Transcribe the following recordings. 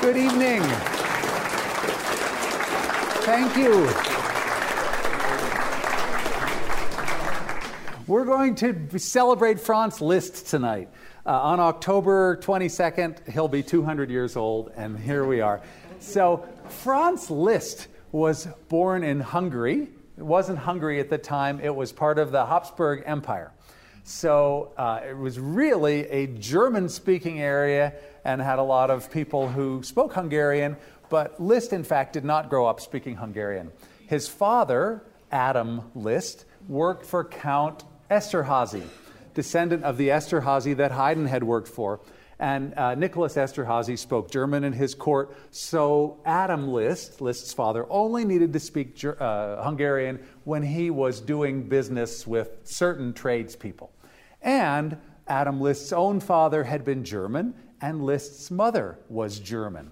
Good evening. Thank you. We're going to celebrate Franz Liszt tonight. Uh, on October 22nd, he'll be 200 years old, and here we are. So, Franz Liszt was born in Hungary. It wasn't Hungary at the time, it was part of the Habsburg Empire. So, uh, it was really a German speaking area and had a lot of people who spoke Hungarian, but Liszt, in fact, did not grow up speaking Hungarian. His father, Adam Liszt, worked for Count Esterhazy, descendant of the Esterhazy that Haydn had worked for. And uh, Nicholas Esterhazy spoke German in his court, so Adam Liszt, Liszt's father, only needed to speak uh, Hungarian when he was doing business with certain tradespeople. And Adam Liszt's own father had been German, and Liszt's mother was German.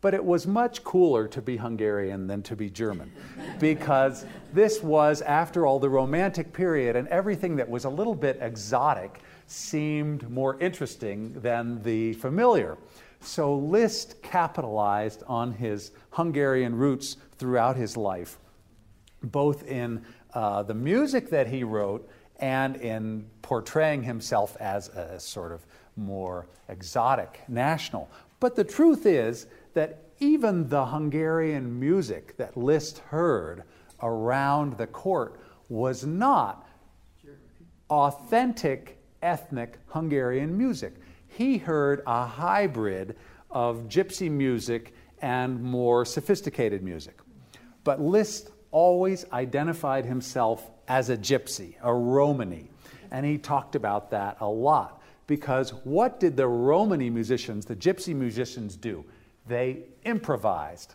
But it was much cooler to be Hungarian than to be German because this was, after all, the Romantic period, and everything that was a little bit exotic seemed more interesting than the familiar. So Liszt capitalized on his Hungarian roots throughout his life, both in uh, the music that he wrote and in portraying himself as a sort of more exotic national. But the truth is that even the Hungarian music that Liszt heard around the court was not authentic ethnic Hungarian music. He heard a hybrid of gypsy music and more sophisticated music. But Liszt always identified himself as a gypsy, a Romany, and he talked about that a lot because what did the Romany musicians, the gypsy musicians, do? They improvised.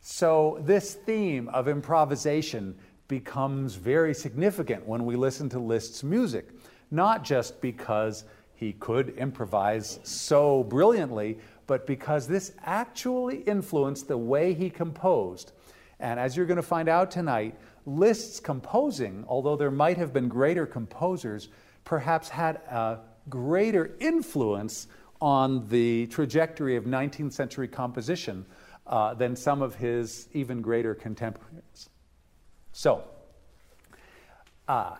So, this theme of improvisation becomes very significant when we listen to Liszt's music, not just because he could improvise so brilliantly, but because this actually influenced the way he composed. And as you're going to find out tonight, Liszt's composing, although there might have been greater composers, perhaps had a greater influence on the trajectory of 19th century composition uh, than some of his even greater contemporaries. So, uh,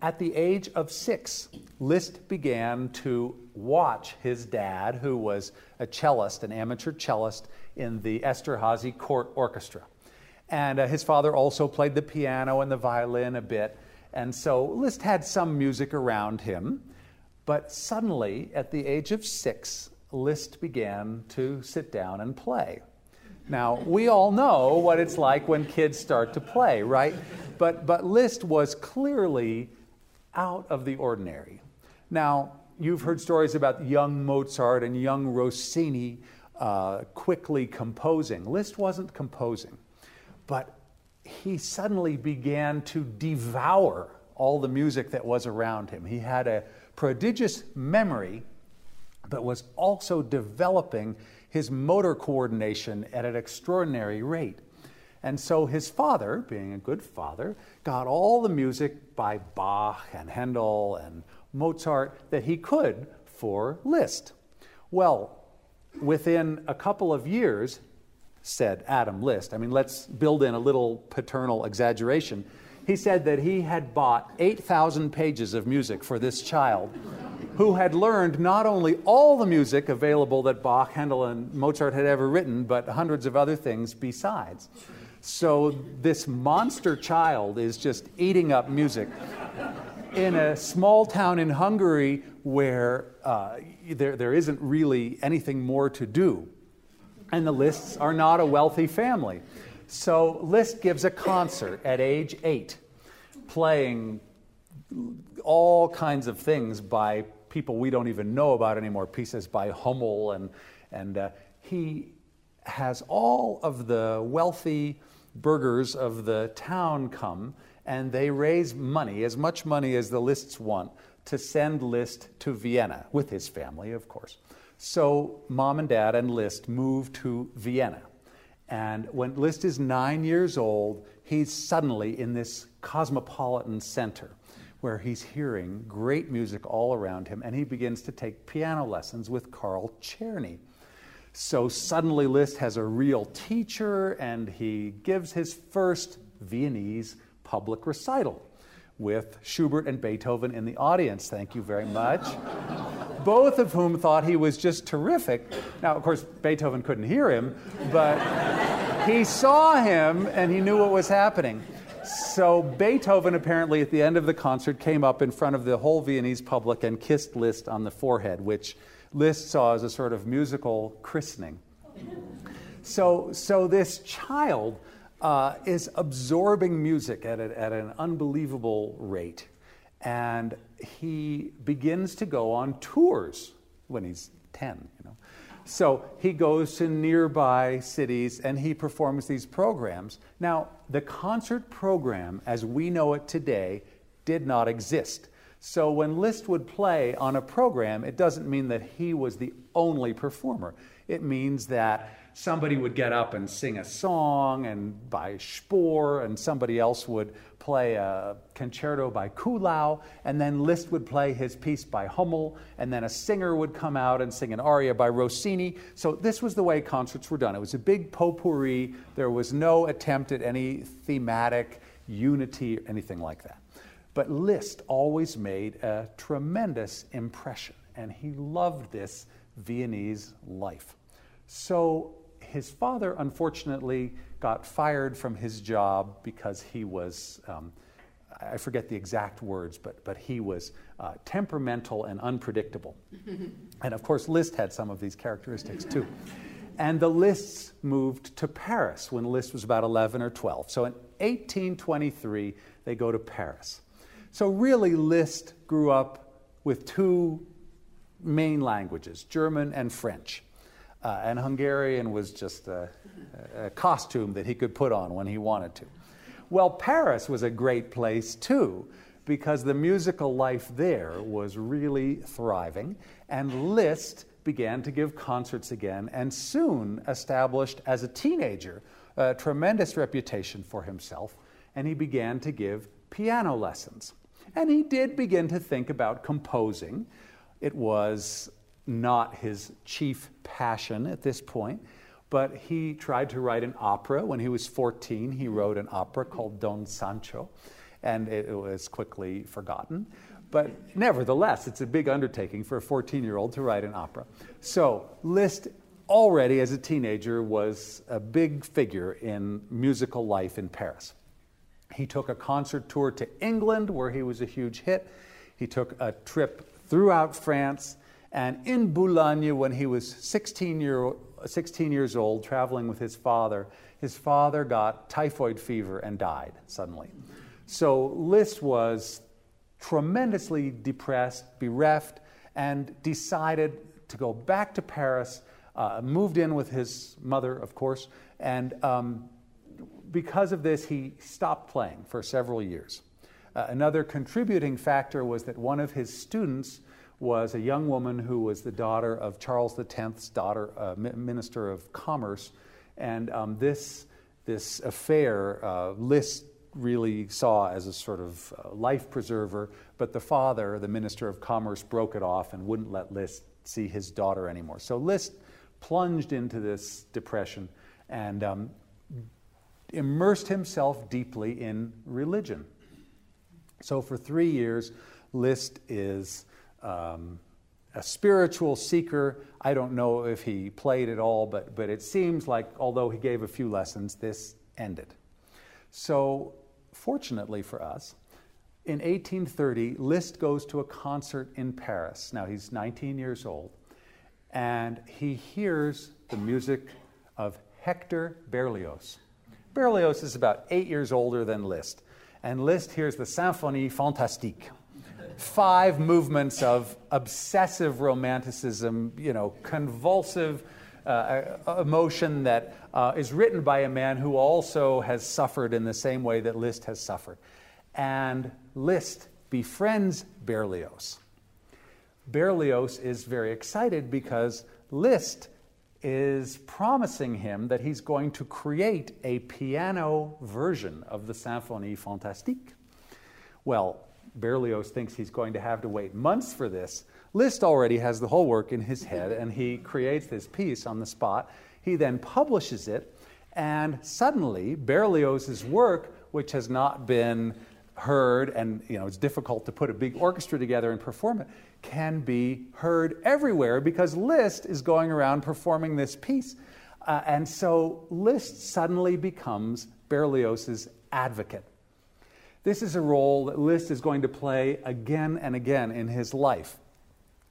at the age of six, Liszt began to watch his dad, who was a cellist, an amateur cellist in the Esterhazy Court Orchestra. And uh, his father also played the piano and the violin a bit. And so Liszt had some music around him. But suddenly, at the age of six, Liszt began to sit down and play. Now, we all know what it's like when kids start to play, right? But, but Liszt was clearly out of the ordinary. Now, you've heard stories about young Mozart and young Rossini uh, quickly composing. Liszt wasn't composing, but he suddenly began to devour all the music that was around him. He had a prodigious memory, but was also developing his motor coordination at an extraordinary rate. And so his father, being a good father, got all the music by Bach and Handel and Mozart that he could for Liszt. Well, within a couple of years, said Adam Liszt, I mean, let's build in a little paternal exaggeration he said that he had bought 8,000 pages of music for this child who had learned not only all the music available that Bach, Handel, and Mozart had ever written, but hundreds of other things besides. So this monster child is just eating up music in a small town in Hungary where uh, there, there isn't really anything more to do. And the Liszts are not a wealthy family. So Liszt gives a concert at age eight, playing all kinds of things by people we don't even know about anymore, pieces by Hummel, and, and uh, he has all of the wealthy burghers of the town come and they raise money, as much money as the Liszts want, to send Liszt to Vienna, with his family, of course. So mom and dad and Liszt move to Vienna. And when Liszt is nine years old, he's suddenly in this cosmopolitan center where he's hearing great music all around him, and he begins to take piano lessons with Carl Czerny. So suddenly Liszt has a real teacher and he gives his first Viennese public recital with Schubert and Beethoven in the audience. Thank you very much. Both of whom thought he was just terrific. Now, of course, Beethoven couldn't hear him, but he saw him and he knew what was happening. So Beethoven apparently at the end of the concert came up in front of the whole Viennese public and kissed Liszt on the forehead, which Liszt saw as a sort of musical christening. So, so this child uh, is absorbing music at, a, at an unbelievable rate. And he begins to go on tours when he's 10, you know. So he goes to nearby cities and he performs these programs. Now, the concert program, as we know it today, did not exist. So when Liszt would play on a program, it doesn't mean that he was the only performer. It means that somebody would get up and sing a song and by Spohr, and somebody else would play a concerto by Kuhlau, and then Liszt would play his piece by Hummel, and then a singer would come out and sing an aria by Rossini. So this was the way concerts were done. It was a big potpourri. There was no attempt at any thematic unity or anything like that. But Liszt always made a tremendous impression, and he loved this Viennese life. So his father, unfortunately, got fired from his job because he was, um, I forget the exact words, but, but he was uh, temperamental and unpredictable. and of course, Liszt had some of these characteristics too. And the Liszts moved to Paris when Liszt was about 11 or 12. So in 1823, they go to Paris. So really, Liszt grew up with two main languages, German and French. Uh, and Hungarian was just a, a, costume that he could put on when he wanted to. Well, Paris was a great place too, because the musical life there was really thriving, and Liszt began to give concerts again and soon established as a teenager a tremendous reputation for himself, and he began to give piano lessons. And he did begin to think about composing. It was not his chief passion at this point, but he tried to write an opera. When he was 14, he wrote an opera called Don Sancho, and it was quickly forgotten. But nevertheless, it's a big undertaking for a 14 year old to write an opera. So, Liszt already as a teenager was a big figure in musical life in Paris. He took a concert tour to England where he was a huge hit. He took a trip throughout France and in Boulogne, when he was 16, year, 16 years old, traveling with his father, his father got typhoid fever and died suddenly. So Liszt was tremendously depressed, bereft, and decided to go back to Paris, uh, moved in with his mother, of course, and um, because of this, he stopped playing for several years. Uh, another contributing factor was that one of his students was a young woman who was the daughter of Charles X's daughter, uh, Minister of Commerce. And um, this, this affair, uh, Liszt really saw as a sort of uh, life preserver, but the father, the Minister of Commerce, broke it off and wouldn't let Liszt see his daughter anymore. So Liszt plunged into this depression and um, immersed himself deeply in religion. So for three years, Liszt is um, a spiritual seeker. I don't know if he played at all, but, but it seems like, although he gave a few lessons, this ended. So, fortunately for us, in 1830, Liszt goes to a concert in Paris. Now, he's 19 years old, and he hears the music of Hector Berlioz. Berlioz is about eight years older than Liszt, and Liszt hears the Symphonie Fantastique five movements of obsessive romanticism, you know, convulsive uh, emotion that uh, is written by a man who also has suffered in the same way that Liszt has suffered. And Liszt befriends Berlioz. Berlioz is very excited because Liszt is promising him that he's going to create a piano version of the Symphonie Fantastique. Well, Berlioz thinks he's going to have to wait months for this. Liszt already has the whole work in his head, and he creates this piece on the spot. He then publishes it, and suddenly Berlioz's work, which has not been heard, and you know it's difficult to put a big orchestra together and perform it, can be heard everywhere because Liszt is going around performing this piece. Uh, and so Liszt suddenly becomes Berlioz's advocate. This is a role that Liszt is going to play again and again in his life.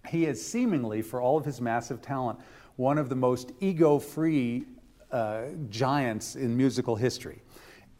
He is seemingly, for all of his massive talent, one of the most ego free uh, giants in musical history.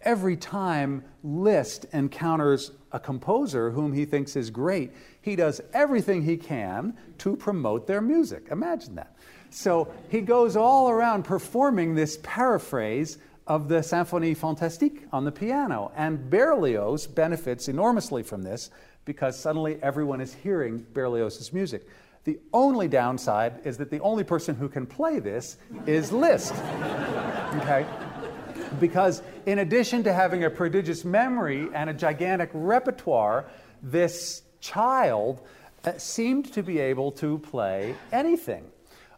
Every time Liszt encounters a composer whom he thinks is great, he does everything he can to promote their music. Imagine that. So he goes all around performing this paraphrase of the Symphonie Fantastique on the piano. And Berlioz benefits enormously from this because suddenly everyone is hearing Berlioz's music. The only downside is that the only person who can play this is Liszt. okay? Because in addition to having a prodigious memory and a gigantic repertoire, this child uh, seemed to be able to play anything.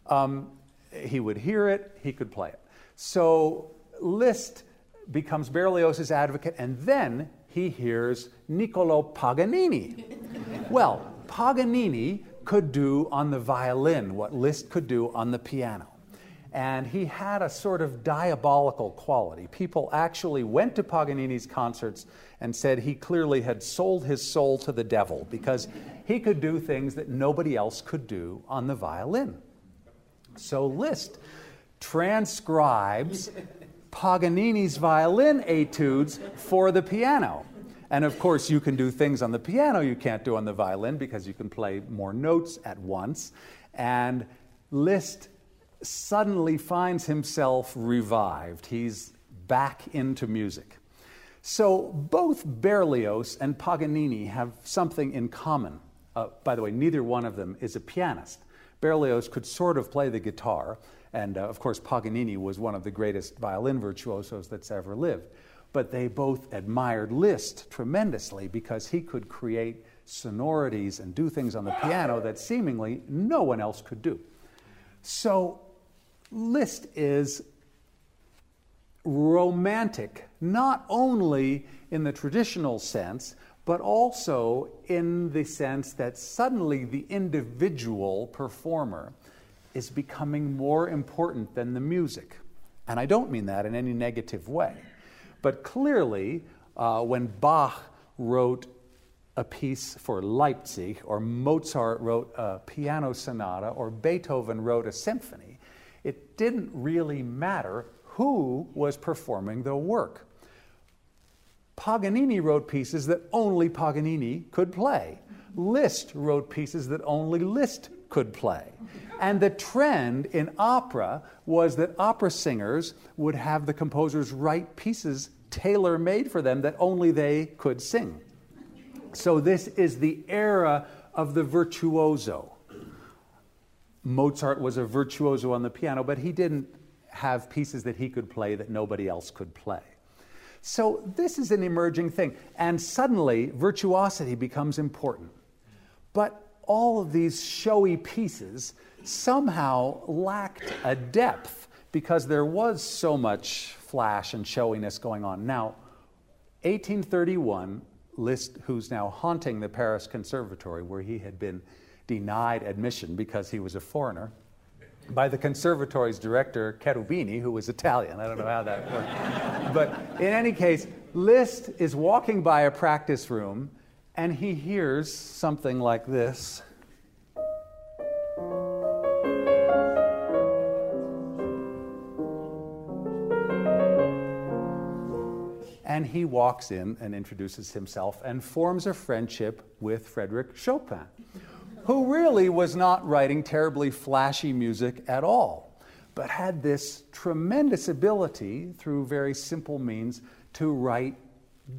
Um, he would hear it, he could play it. So Liszt becomes Berlioz's advocate, and then he hears Niccolo Paganini. well, Paganini could do on the violin what Liszt could do on the piano. And he had a sort of diabolical quality. People actually went to Paganini's concerts and said he clearly had sold his soul to the devil because he could do things that nobody else could do on the violin. So Liszt transcribes Paganini's violin etudes for the piano. And of course, you can do things on the piano you can't do on the violin because you can play more notes at once. And Liszt suddenly finds himself revived. He's back into music. So both Berlioz and Paganini have something in common. Uh, by the way, neither one of them is a pianist. Berlioz could sort of play the guitar, and uh, of course, Paganini was one of the greatest violin virtuosos that's ever lived. But they both admired Liszt tremendously because he could create sonorities and do things on the piano that seemingly no one else could do. So, Liszt is romantic, not only in the traditional sense, but also in the sense that suddenly the individual performer is becoming more important than the music. And I don't mean that in any negative way. But clearly, uh, when Bach wrote a piece for Leipzig, or Mozart wrote a piano sonata, or Beethoven wrote a symphony, it didn't really matter who was performing the work. Paganini wrote pieces that only Paganini could play. Liszt wrote pieces that only Liszt could play. And the trend in opera was that opera singers would have the composers write pieces tailor made for them that only they could sing. So, this is the era of the virtuoso. Mozart was a virtuoso on the piano, but he didn't have pieces that he could play that nobody else could play. So, this is an emerging thing. And suddenly, virtuosity becomes important. But all of these showy pieces somehow lacked a depth because there was so much flash and showiness going on. Now, 1831, Liszt, who's now haunting the Paris Conservatory, where he had been denied admission because he was a foreigner, by the conservatory's director, Cherubini, who was Italian. I don't know how that worked. but in any case, Liszt is walking by a practice room and he hears something like this. And he walks in and introduces himself and forms a friendship with Frederick Chopin, who really was not writing terribly flashy music at all, but had this tremendous ability through very simple means to write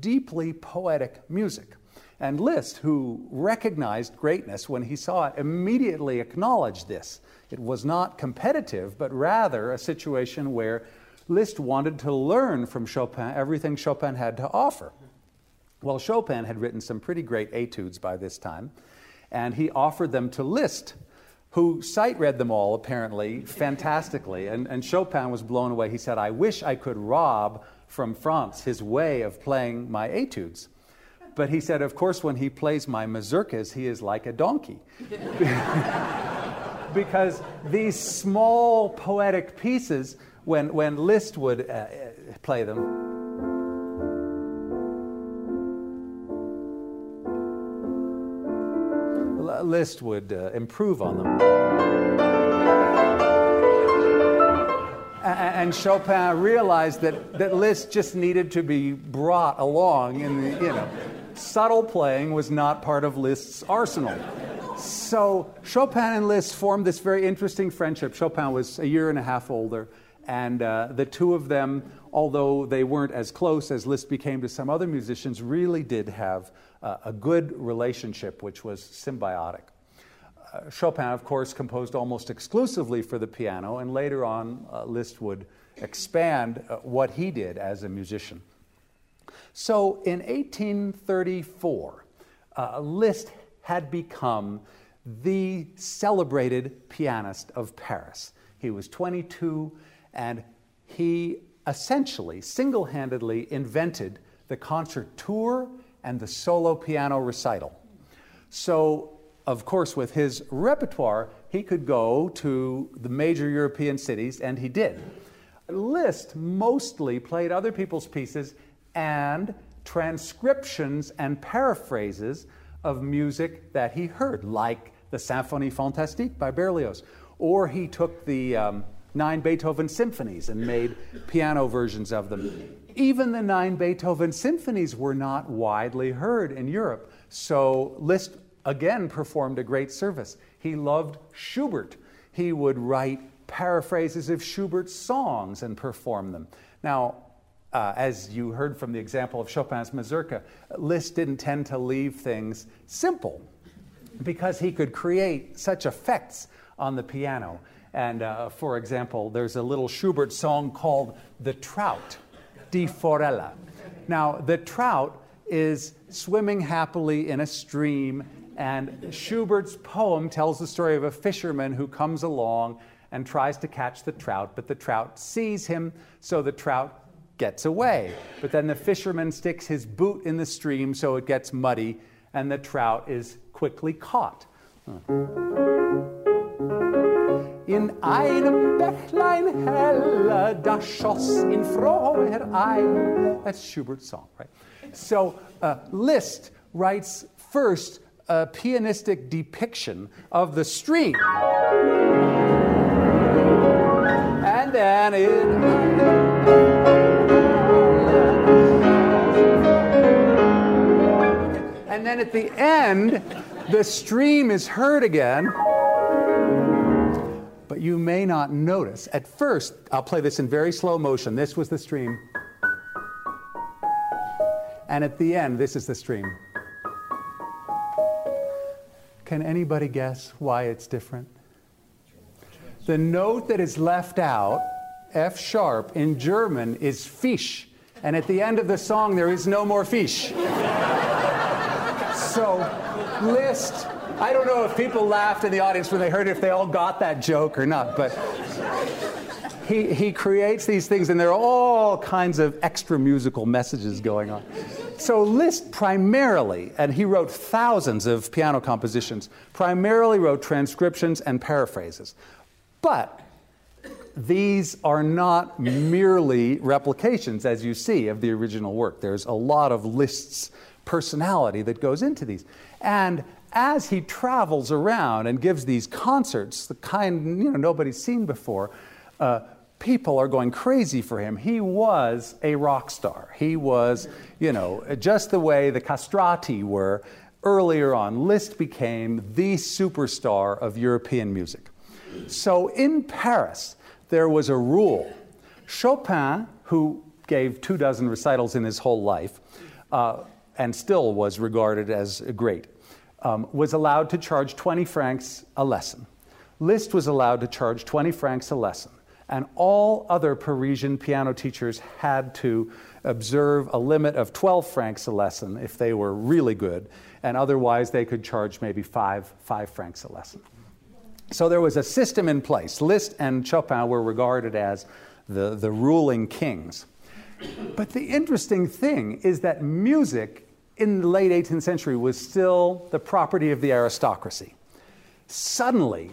deeply poetic music. And Liszt, who recognized greatness when he saw it, immediately acknowledged this. It was not competitive, but rather a situation where Liszt wanted to learn from Chopin everything Chopin had to offer. Well, Chopin had written some pretty great etudes by this time, and he offered them to Liszt, who sight read them all apparently fantastically. And, and Chopin was blown away. He said, I wish I could rob from Franz his way of playing my etudes. But he said, of course, when he plays my mazurkas, he is like a donkey. because these small poetic pieces, when, when Liszt would uh, play them, Liszt would uh, improve on them. And Chopin realized that, that Liszt just needed to be brought along in the, you know, subtle playing was not part of Liszt's arsenal. So Chopin and Liszt formed this very interesting friendship. Chopin was a year and a half older, and uh, the two of them, although they weren't as close as Liszt became to some other musicians, really did have uh, a good relationship, which was symbiotic. Uh, Chopin, of course, composed almost exclusively for the piano, and later on, uh, Liszt would expand uh, what he did as a musician. So in 1834, uh, Liszt had become the celebrated pianist of Paris. He was 22, and he essentially single handedly invented the concertour and the solo piano recital. So, of course, with his repertoire, he could go to the major European cities, and he did. Liszt mostly played other people's pieces and transcriptions and paraphrases of music that he heard, like the Symphonie Fantastique by Berlioz. Or he took the um, nine Beethoven symphonies and made piano versions of them. Even the nine Beethoven symphonies were not widely heard in Europe. So Liszt again performed a great service. He loved Schubert. He would write paraphrases of Schubert's songs and perform them. Now, uh, as you heard from the example of Chopin's Mazurka, Liszt didn't tend to leave things simple because he could create such effects on the piano. And uh, for example, there's a little Schubert song called The Trout, Die Forelle. Now, the trout is swimming happily in a stream, and Schubert's poem tells the story of a fisherman who comes along and tries to catch the trout, but the trout sees him, so the trout gets away. But then the fisherman sticks his boot in the stream so it gets muddy, and the trout is quickly caught. In einem Bächlein helle, da schoss in froher Ei. That's Schubert's song, right? So uh, Liszt writes first a pianistic depiction of the stream. And then in And then at the end, the stream is heard again. You may not notice. At first, I'll play this in very slow motion. This was the stream. And at the end, this is the stream. Can anybody guess why it's different? The note that is left out, F sharp, in German is fish. And at the end of the song, there is no more fish. So, Liszt, I don't know if people laughed in the audience when they heard it, if they all got that joke or not, but he, he creates these things, and there are all kinds of extra musical messages going on. So, Liszt primarily, and he wrote thousands of piano compositions, primarily wrote transcriptions and paraphrases. But these are not merely replications, as you see, of the original work. There's a lot of Liszt's personality that goes into these. And as he travels around and gives these concerts, the kind you know nobody's seen before, uh, people are going crazy for him. He was a rock star. He was, you know, just the way the castrati were earlier on. Liszt became the superstar of European music. So in Paris, there was a rule. Chopin, who gave two dozen recitals in his whole life, uh, and still was regarded as great, um, was allowed to charge 20 francs a lesson. Liszt was allowed to charge 20 francs a lesson. and all other Parisian piano teachers had to observe a limit of 12 francs a lesson if they were really good, and otherwise they could charge maybe five, five francs a lesson. So there was a system in place. Liszt and Chopin were regarded as the, the ruling kings. But the interesting thing is that music in the late 18th century was still the property of the aristocracy. Suddenly,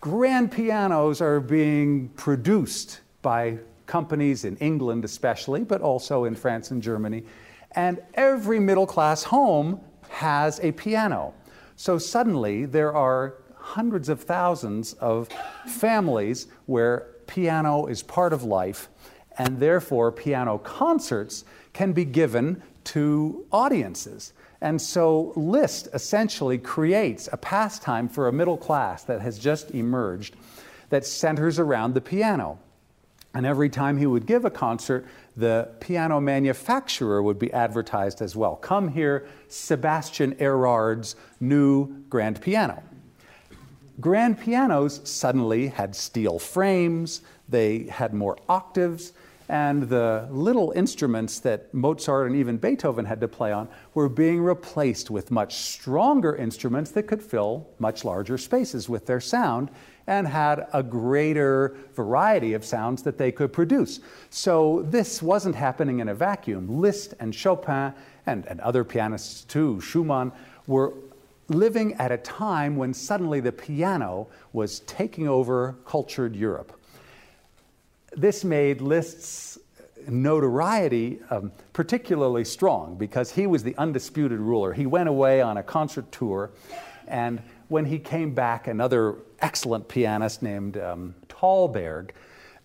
grand pianos are being produced by companies in England, especially, but also in France and Germany. And every middle class home has a piano. So suddenly, there are hundreds of thousands of families where piano is part of life, and therefore, piano concerts can be given to audiences. And so Liszt essentially creates a pastime for a middle class that has just emerged that centers around the piano. And every time he would give a concert, the piano manufacturer would be advertised as well. Come here, Sebastian Érard's new grand piano. Grand pianos suddenly had steel frames, they had more octaves, and the little instruments that Mozart and even Beethoven had to play on were being replaced with much stronger instruments that could fill much larger spaces with their sound and had a greater variety of sounds that they could produce. So this wasn't happening in a vacuum. Liszt and Chopin and, and other pianists too, Schumann, were living at a time when suddenly the piano was taking over cultured Europe this made Liszt's notoriety um, particularly strong because he was the undisputed ruler. He went away on a concert tour, and when he came back, another excellent pianist named um, Thalberg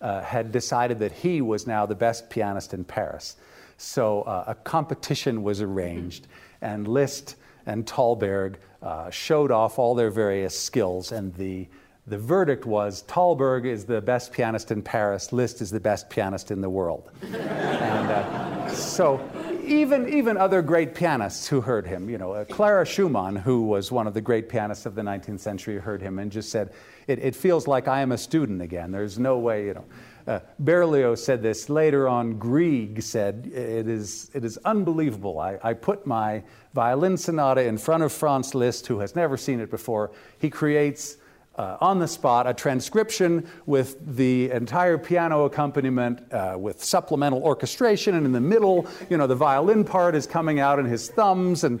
uh, had decided that he was now the best pianist in Paris. So uh, a competition was arranged, and Liszt and Thalberg uh, showed off all their various skills, and the the verdict was Thalberg is the best pianist in Paris, Liszt is the best pianist in the world. and uh, so even, even other great pianists who heard him, you know, uh, Clara Schumann, who was one of the great pianists of the 19th century, heard him and just said, it, it feels like I am a student again. There's no way, you know. Uh, Berlioz said this. Later on, Grieg said, It is, it is unbelievable. I, I put my violin sonata in front of Franz Liszt, who has never seen it before. He creates uh, on the spot a transcription with the entire piano accompaniment uh, with supplemental orchestration, and in the middle, you know, the violin part is coming out in his thumbs. And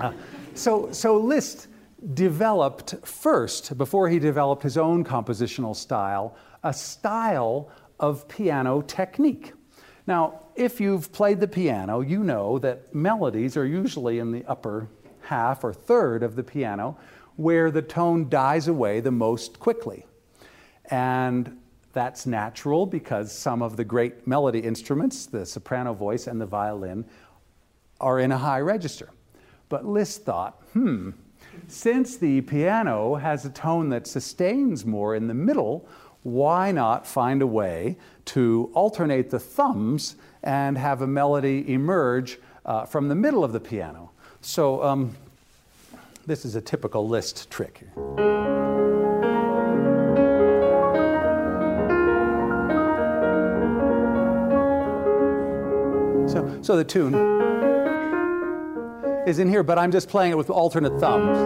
uh, so, so Liszt developed first, before he developed his own compositional style, a style of piano technique. Now, if you've played the piano, you know that melodies are usually in the upper half or third of the piano where the tone dies away the most quickly. And that's natural because some of the great melody instruments, the soprano voice and the violin, are in a high register. But Liszt thought, hmm, since the piano has a tone that sustains more in the middle, why not find a way to alternate the thumbs and have a melody emerge uh, from the middle of the piano? So um, this is a typical Liszt trick. So, so the tune is in here, but I'm just playing it with alternate thumbs.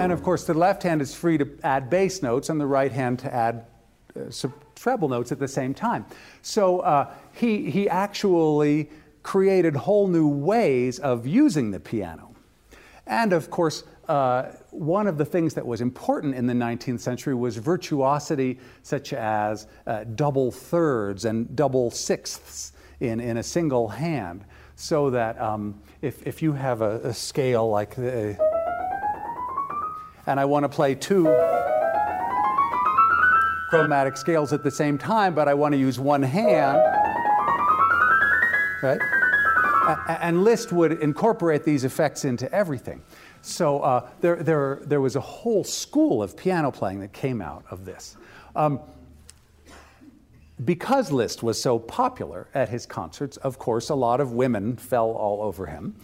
And of course, the left hand is free to add bass notes, and the right hand to add uh, treble notes at the same time. So uh, he, he actually created whole new ways of using the piano. And of course, uh, one of the things that was important in the 19th century was virtuosity, such as uh, double thirds and double sixths in, in a single hand. So that um, if, if you have a, a scale like the, and I want to play two chromatic scales at the same time, but I want to use one hand. Right? And Liszt would incorporate these effects into everything. So uh, there, there, there was a whole school of piano playing that came out of this. Um, because Liszt was so popular at his concerts, of course, a lot of women fell all over him.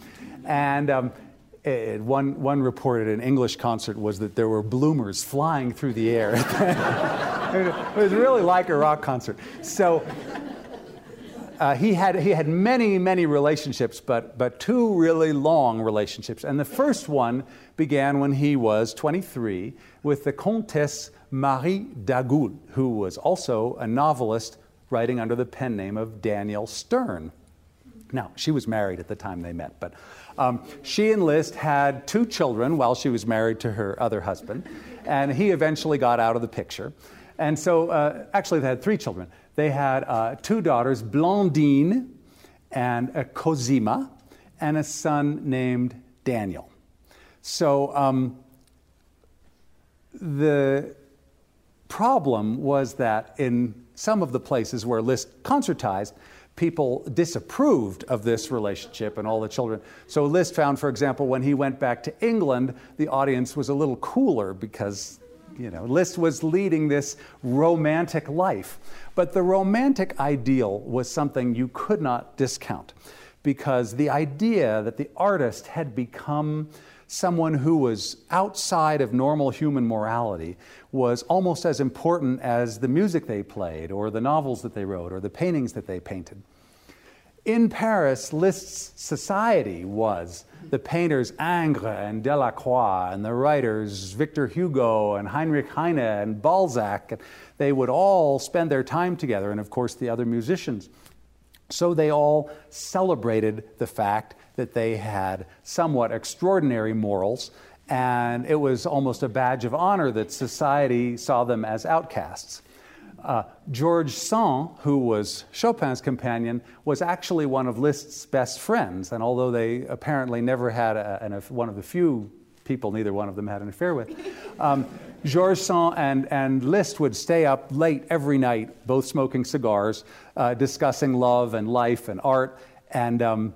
And um, one, one reported an English concert was that there were bloomers flying through the air. it was really like a rock concert. So uh, he, had, he had many, many relationships, but, but two really long relationships. And the first one began when he was 23 with the Comtesse Marie d'Agoult, who was also a novelist writing under the pen name of Daniel Stern. Now, she was married at the time they met, but um, she and Liszt had two children while she was married to her other husband, and he eventually got out of the picture. And so, uh, actually, they had three children. They had uh, two daughters, Blondine and uh, Cosima, and a son named Daniel. So, um, the problem was that in some of the places where Liszt concertized, people disapproved of this relationship and all the children. So Liszt found, for example, when he went back to England, the audience was a little cooler because you know, Liszt was leading this romantic life. But the romantic ideal was something you could not discount because the idea that the artist had become someone who was outside of normal human morality was almost as important as the music they played, or the novels that they wrote, or the paintings that they painted. In Paris, Liszt's society was the painters Ingres and Delacroix, and the writers Victor Hugo and Heinrich Heine and Balzac. They would all spend their time together, and of course, the other musicians. So they all celebrated the fact that they had somewhat extraordinary morals, and it was almost a badge of honor that society saw them as outcasts. Uh, George Sand, who was Chopin's companion, was actually one of Liszt's best friends, and although they apparently never had a, an, one of the few people neither one of them had an affair with, um, George Sand and, and Liszt would stay up late every night, both smoking cigars, uh, discussing love and life and art, and um,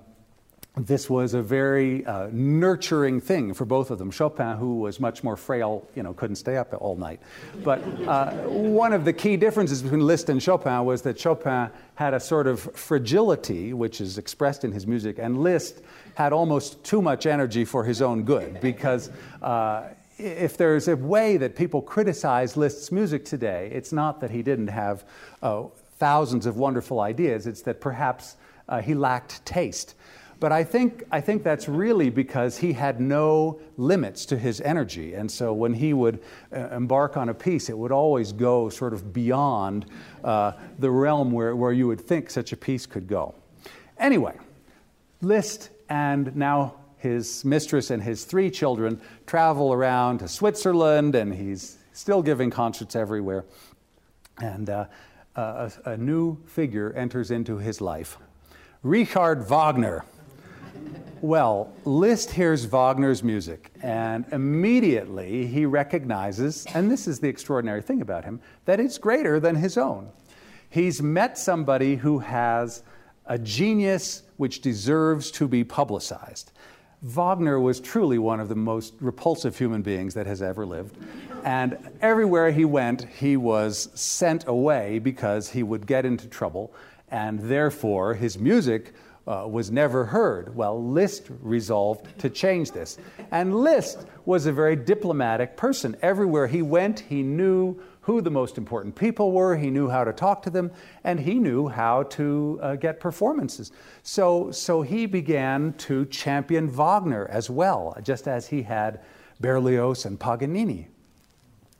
this was a very uh, nurturing thing for both of them. Chopin, who was much more frail, you know, couldn't stay up all night. But uh, one of the key differences between Liszt and Chopin was that Chopin had a sort of fragility, which is expressed in his music, and Liszt had almost too much energy for his own good because. Uh, if there's a way that people criticize Liszt's music today, it's not that he didn't have uh, thousands of wonderful ideas, it's that perhaps uh, he lacked taste. But I think, I think that's really because he had no limits to his energy. And so when he would uh, embark on a piece, it would always go sort of beyond uh, the realm where, where you would think such a piece could go. Anyway, Liszt and now his mistress and his three children travel around to Switzerland, and he's still giving concerts everywhere. And uh, a, a new figure enters into his life Richard Wagner. Well, Liszt hears Wagner's music, and immediately he recognizes, and this is the extraordinary thing about him, that it's greater than his own. He's met somebody who has a genius which deserves to be publicized. Wagner was truly one of the most repulsive human beings that has ever lived. And everywhere he went, he was sent away because he would get into trouble, and therefore his music uh, was never heard. Well, Liszt resolved to change this. And Liszt was a very diplomatic person. Everywhere he went, he knew who the most important people were, he knew how to talk to them, and he knew how to uh, get performances. So, so he began to champion Wagner as well, just as he had Berlioz and Paganini.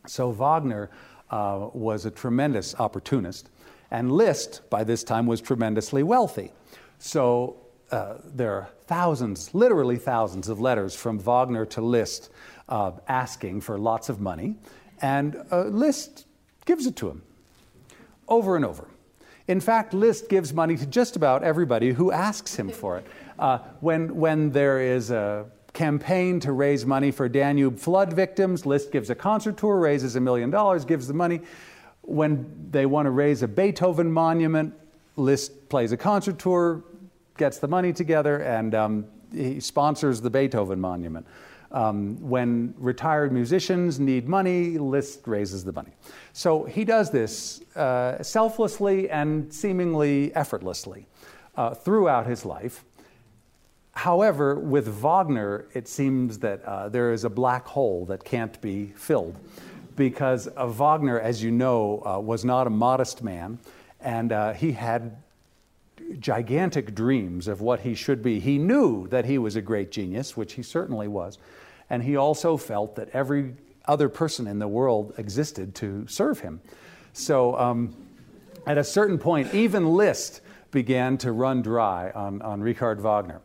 So Wagner uh, was a tremendous opportunist, and Liszt, by this time, was tremendously wealthy. So uh, there are thousands, literally thousands, of letters from Wagner to Liszt uh, asking for lots of money, and uh, Liszt gives it to him over and over. In fact, Liszt gives money to just about everybody who asks him for it. Uh, when, when there is a campaign to raise money for Danube flood victims, Liszt gives a concert tour, raises a million dollars, gives the money. When they want to raise a Beethoven monument, Liszt plays a concert tour, gets the money together, and um, he sponsors the Beethoven Monument. Um, when retired musicians need money, Liszt raises the money. So he does this uh, selflessly and seemingly effortlessly uh, throughout his life. However, with Wagner, it seems that uh, there is a black hole that can't be filled because uh, Wagner, as you know, uh, was not a modest man, and uh, he had gigantic dreams of what he should be. He knew that he was a great genius, which he certainly was, and he also felt that every other person in the world existed to serve him. So, um, at a certain point, even Liszt began to run dry on, on Richard Wagner.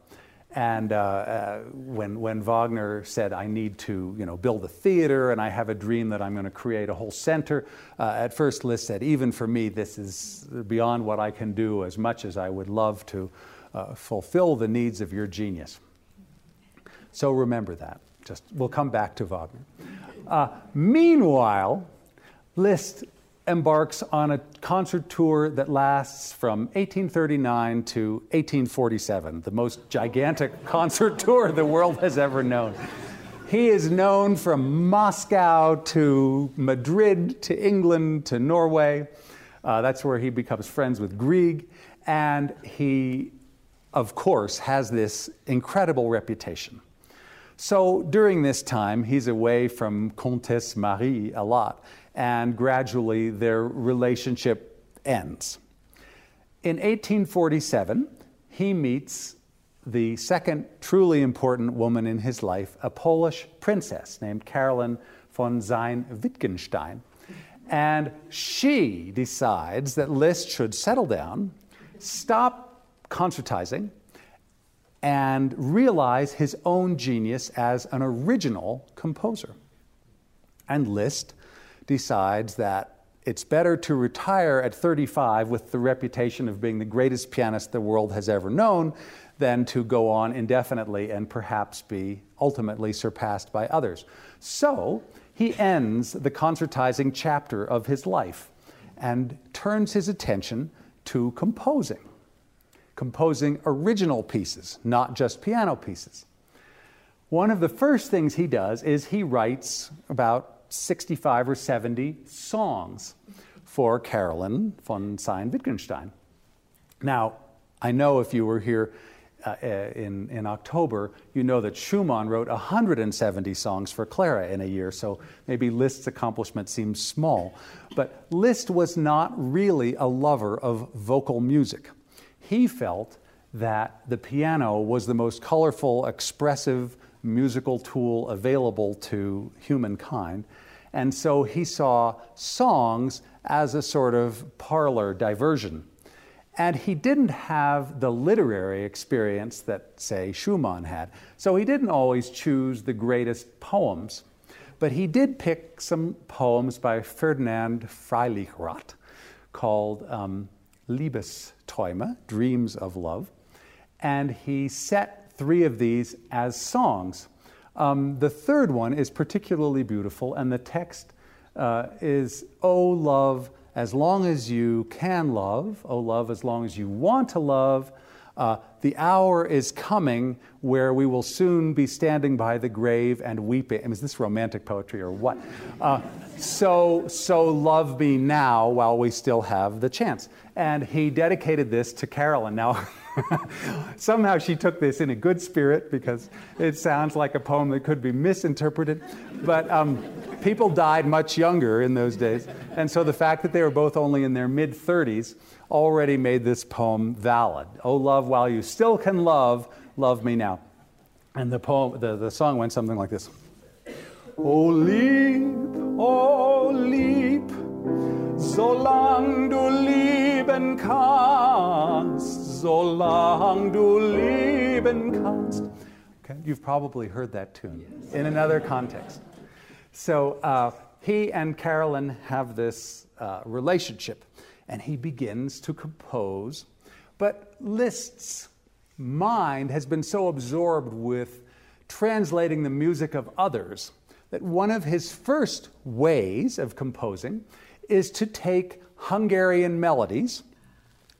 And uh, uh, when, when Wagner said, I need to you know, build a theater and I have a dream that I'm going to create a whole center, uh, at first Liszt said, even for me, this is beyond what I can do as much as I would love to uh, fulfill the needs of your genius. So remember that. Just, we'll come back to Wagner. Uh, meanwhile, Liszt embarks on a concert tour that lasts from 1839 to 1847, the most gigantic concert tour the world has ever known. He is known from Moscow to Madrid to England to Norway. Uh, that's where he becomes friends with Grieg. And he, of course, has this incredible reputation. So during this time, he's away from Comtesse Marie a lot and gradually their relationship ends. In 1847, he meets the second truly important woman in his life, a Polish princess named Caroline von Sayn Wittgenstein. And she decides that Liszt should settle down, stop concertizing, and realize his own genius as an original composer. And Liszt decides that it's better to retire at 35 with the reputation of being the greatest pianist the world has ever known than to go on indefinitely and perhaps be ultimately surpassed by others. So he ends the concertizing chapter of his life and turns his attention to composing, composing original pieces, not just piano pieces. One of the first things he does is he writes about 65 or 70 songs for Carolyn von Sayn Wittgenstein. Now, I know if you were here uh, uh, in, in October, you know that Schumann wrote 170 songs for Clara in a year, so maybe Liszt's accomplishment seems small. But Liszt was not really a lover of vocal music. He felt that the piano was the most colorful, expressive musical tool available to humankind, and so he saw songs as a sort of parlor diversion. And he didn't have the literary experience that, say, Schumann had. So he didn't always choose the greatest poems. But he did pick some poems by Ferdinand Freiligrath called um, Liebesträume, Dreams of Love. And he set three of these as songs. Um, the third one is particularly beautiful, and the text uh, is, Oh, love, as long as you can love, oh, love, as long as you want to love, uh, the hour is coming where we will soon be standing by the grave and weeping. Is this romantic poetry or what? Uh, so, so love me now while we still have the chance. And he dedicated this to Carolyn. Now, Somehow she took this in a good spirit because it sounds like a poem that could be misinterpreted. But um, people died much younger in those days. And so the fact that they were both only in their mid 30s already made this poem valid. Oh, love, while you still can love, love me now. And the, poem, the, the song went something like this Oh, leap, oh, leap, solange du lieben kannst solang du leben kannst. Okay, you've probably heard that tune yes. in another context. So uh, he and Carolyn have this uh, relationship, and he begins to compose. But Liszt's mind has been so absorbed with translating the music of others that one of his first ways of composing is to take Hungarian melodies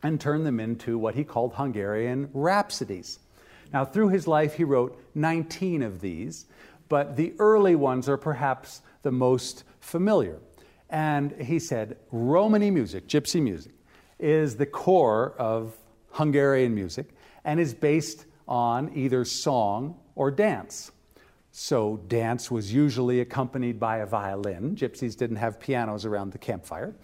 and turned them into what he called Hungarian rhapsodies. Now, through his life, he wrote 19 of these, but the early ones are perhaps the most familiar. And he said, Romany music, gypsy music, is the core of Hungarian music and is based on either song or dance. So, dance was usually accompanied by a violin. Gypsies didn't have pianos around the campfire.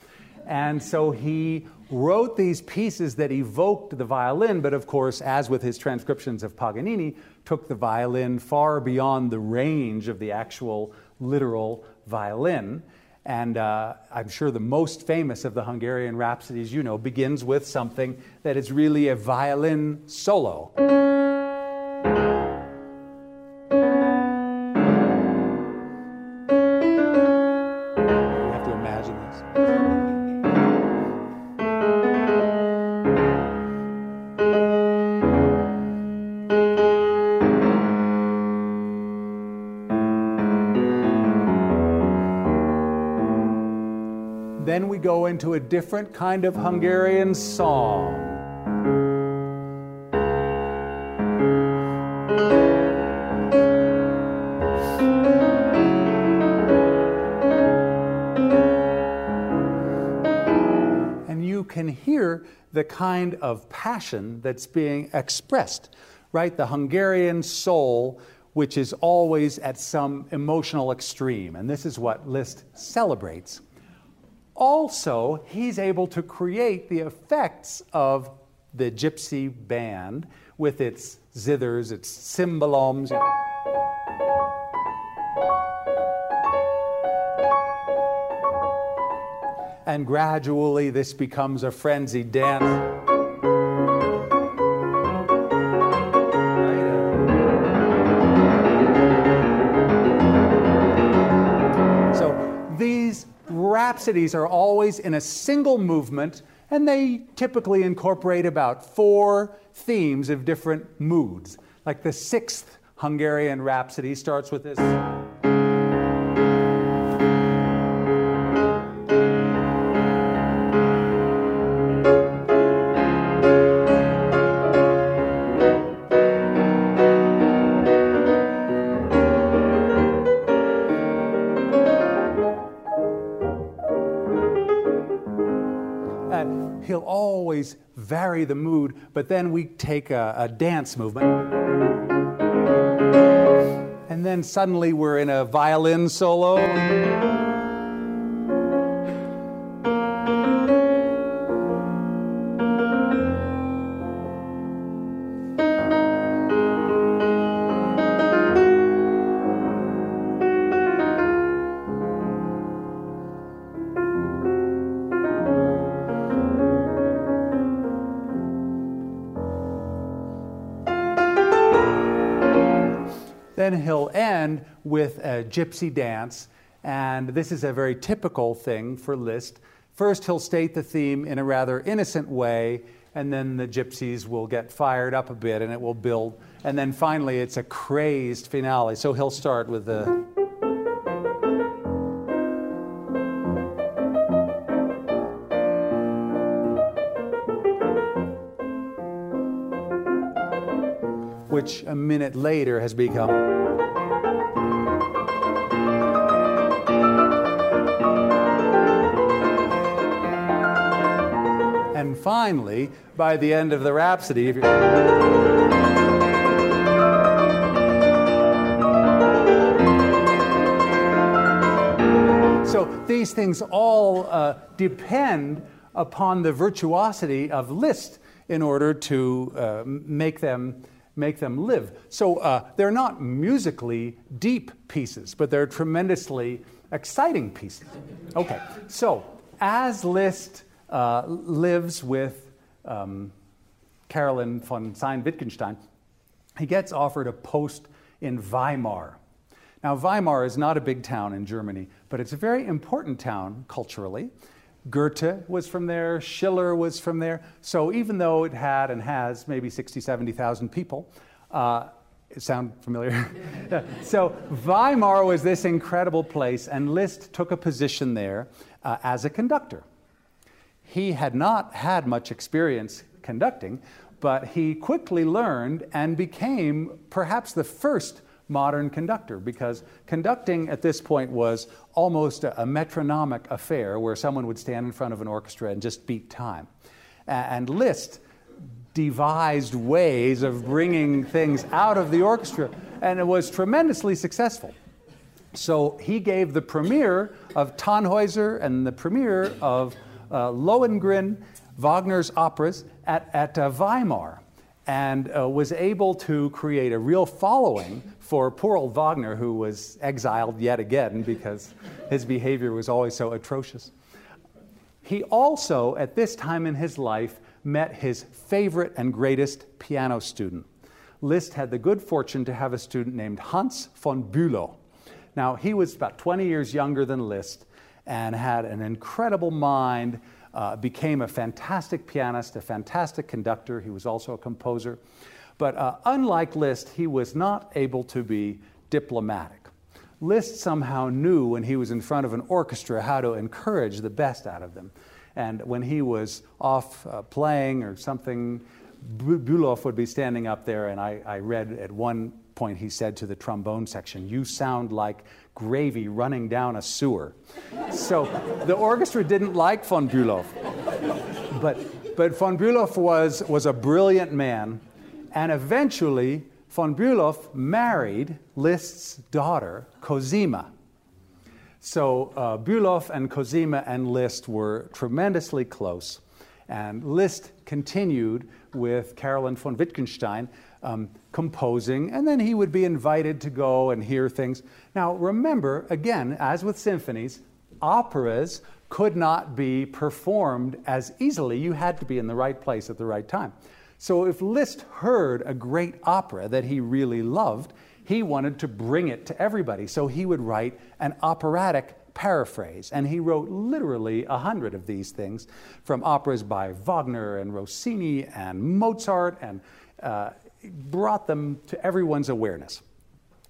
And so he wrote these pieces that evoked the violin, but of course, as with his transcriptions of Paganini, took the violin far beyond the range of the actual literal violin. And uh, I'm sure the most famous of the Hungarian rhapsodies, you know, begins with something that is really a violin solo. Into a different kind of Hungarian song. And you can hear the kind of passion that's being expressed, right? The Hungarian soul, which is always at some emotional extreme. And this is what Liszt celebrates also, he's able to create the effects of the gypsy band with its zithers, its cimbaloms. And gradually, this becomes a frenzied dance. Rhapsodies are always in a single movement, and they typically incorporate about four themes of different moods. Like the sixth Hungarian rhapsody starts with this. Vary the mood, but then we take a, a dance movement. And then suddenly we're in a violin solo. With a gypsy dance, and this is a very typical thing for Liszt. First, he'll state the theme in a rather innocent way, and then the gypsies will get fired up a bit and it will build. And then finally, it's a crazed finale. So he'll start with the. which a minute later has become. Finally, by the end of the Rhapsody, So these things all uh, depend upon the virtuosity of Liszt in order to uh, make them make them live. So uh, they're not musically deep pieces, but they're tremendously exciting pieces. Okay, so as Liszt uh, lives with um, Carolyn von Sayn-Wittgenstein, he gets offered a post in Weimar. Now, Weimar is not a big town in Germany, but it's a very important town culturally. Goethe was from there, Schiller was from there. So even though it had and has maybe 60, 70,000 people, uh, it sound familiar? so Weimar was this incredible place, and Liszt took a position there uh, as a conductor. He had not had much experience conducting, but he quickly learned and became perhaps the first modern conductor because conducting at this point was almost a, a, metronomic affair where someone would stand in front of an orchestra and just beat time. And Liszt devised ways of bringing things out of the orchestra, and it was tremendously successful. So he gave the premiere of Tannhäuser and the premiere of Lohengrin, Wagner's operas, at, at uh, Weimar, and uh, was able to create a real following for poor old Wagner, who was exiled yet again because his behavior was always so atrocious. He also, at this time in his life, met his favorite and greatest piano student. Liszt had the good fortune to have a student named Hans von Bülow. Now, he was about 20 years younger than Liszt and had an incredible mind, uh, became a fantastic pianist, a fantastic conductor. He was also a composer. But uh, unlike Liszt, he was not able to be diplomatic. Liszt somehow knew when he was in front of an orchestra how to encourage the best out of them. And when he was off uh, playing or something, Bülow would be standing up there, and I, I read at one point he said to the trombone section, You sound like gravy running down a sewer. so the orchestra didn't like von Bülow. But, but von Bülow was, was a brilliant man, and eventually von Bülow married Liszt's daughter, Cosima. So uh, Bülow and Cosima and Liszt were tremendously close. And Liszt continued with Caroline von Wittgenstein um, composing, and then he would be invited to go and hear things. Now, remember, again, as with symphonies, operas could not be performed as easily. You had to be in the right place at the right time. So if Liszt heard a great opera that he really loved, he wanted to bring it to everybody. So he would write an operatic paraphrase. And he wrote literally a hundred of these things from operas by Wagner and Rossini and Mozart and uh, brought them to everyone's awareness.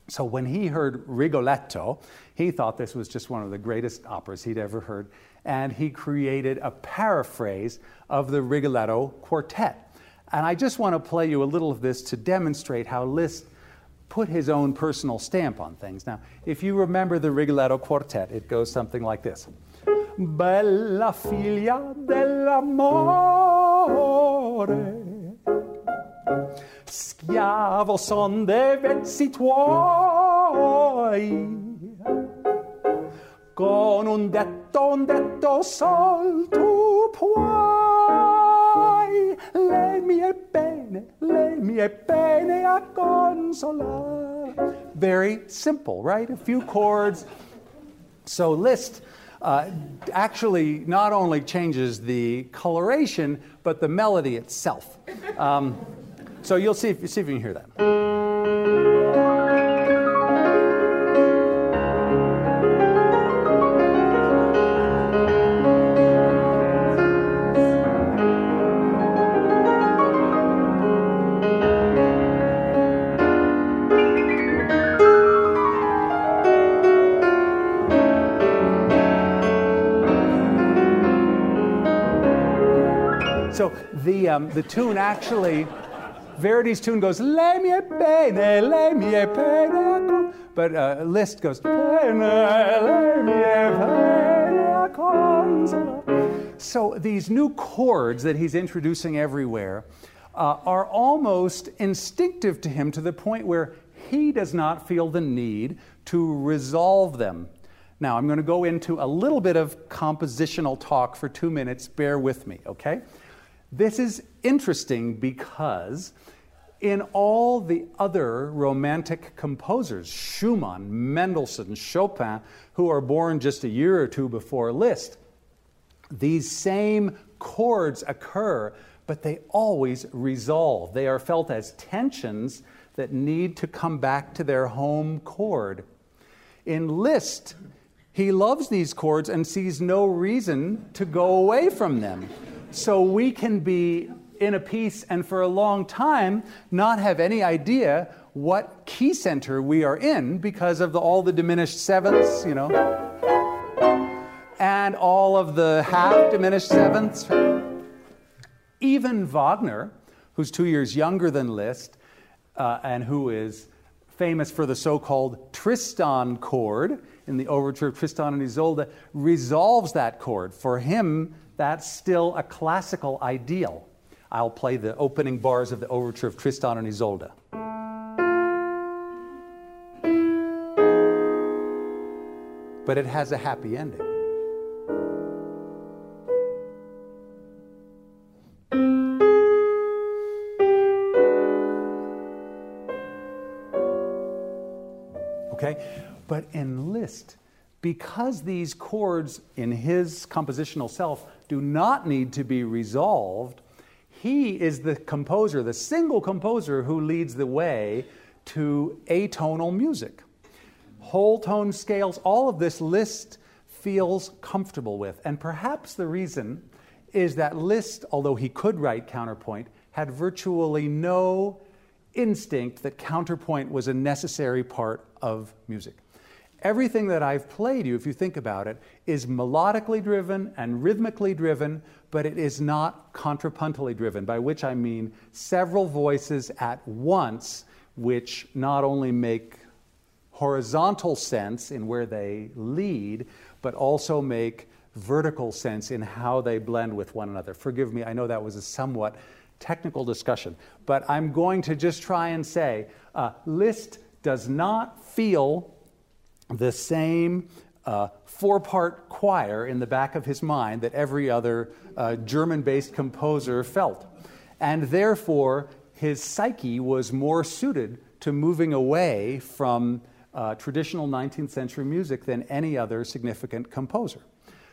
So when he heard Rigoletto, he thought this was just one of the greatest operas he'd ever heard. And he created a paraphrase of the Rigoletto quartet. And I just want to play you a little of this to demonstrate how Liszt put his own personal stamp on things. Now, if you remember the Rigoletto Quartet, it goes something like this Bella figlia dell'amore, Con un detto, un detto sol tu puoi a. Very simple, right? A few chords. So Liszt uh, actually not only changes the coloration, but the melody itself. Um, so you'll see if, see if you can hear that. So the, um, the tune actually, Verdi's tune goes, Le mie pene, le mie pene, but uh, Liszt goes, Pene, le mie pene, So these new chords that he's introducing everywhere uh, are almost instinctive to him to the point where he does not feel the need to resolve them. Now, I'm going to go into a little bit of compositional talk for two minutes. Bear with me, okay? This is interesting because in all the other romantic composers, Schumann, Mendelssohn, Chopin, who are born just a year or two before Liszt, these same chords occur, but they always resolve. They are felt as tensions that need to come back to their home chord. In Liszt, he loves these chords and sees no reason to go away from them. So we can be in a piece and for a long time not have any idea what key center we are in because of the, all the diminished sevenths, you know, and all of the half diminished sevenths. Even Wagner, who's two years younger than Liszt uh, and who is famous for the so called Tristan chord in the overture of Tristan and Isolde, resolves that chord. For him, that's still a classical ideal. I'll play the opening bars of the overture of Tristan and Isolde. But it has a happy ending. Okay? But in Liszt, because these chords in his compositional self do not need to be resolved, he is the composer, the single composer who leads the way to atonal music. Whole tone scales, all of this Liszt feels comfortable with. And perhaps the reason is that Liszt, although he could write counterpoint, had virtually no instinct that counterpoint was a necessary part of music. Everything that I've played you, if you think about it, is melodically driven and rhythmically driven, but it is not contrapuntally driven, by which I mean several voices at once, which not only make horizontal sense in where they lead, but also make vertical sense in how they blend with one another. Forgive me, I know that was a somewhat technical discussion, but I'm going to just try and say uh, Liszt does not feel the same uh, four part choir in the back of his mind that every other uh, German based composer felt. And therefore, his psyche was more suited to moving away from uh, traditional 19th century music than any other significant composer.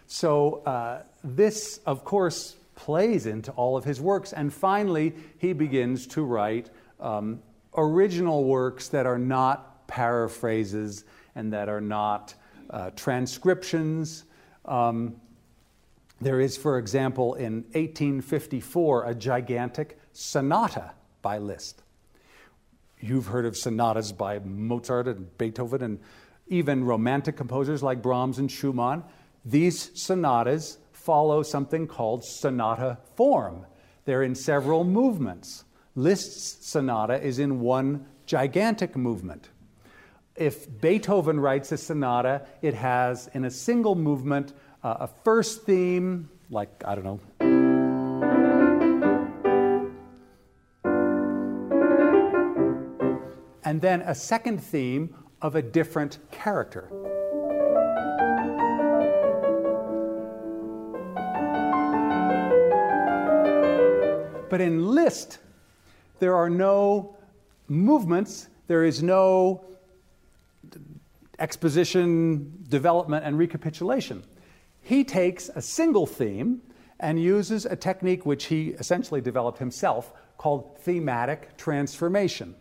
So, uh, this, of course, plays into all of his works. And finally, he begins to write um, original works that are not paraphrases and that are not uh, transcriptions. Um, there is, for example, in 1854, a gigantic sonata by Liszt. You've heard of sonatas by Mozart and Beethoven and even romantic composers like Brahms and Schumann. These sonatas follow something called sonata form. They're in several movements. Liszt's sonata is in one gigantic movement. If Beethoven writes a sonata, it has in a single movement uh, a first theme, like, I don't know, and then a second theme of a different character. But in Liszt, there are no movements, there is no exposition, development, and recapitulation. He takes a single theme and uses a technique which he essentially developed himself called thematic transformation.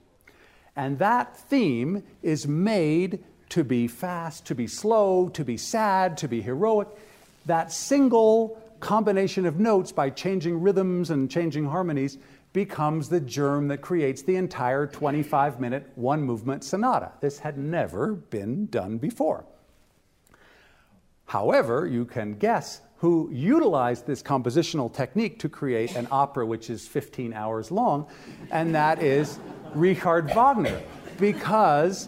And that theme is made to be fast, to be slow, to be sad, to be heroic. That single combination of notes by changing rhythms and changing harmonies becomes the germ that creates the entire 25 minute one movement sonata. This had never been done before. However, you can guess who utilized this compositional technique to create an opera which is 15 hours long, and that is Richard Wagner, because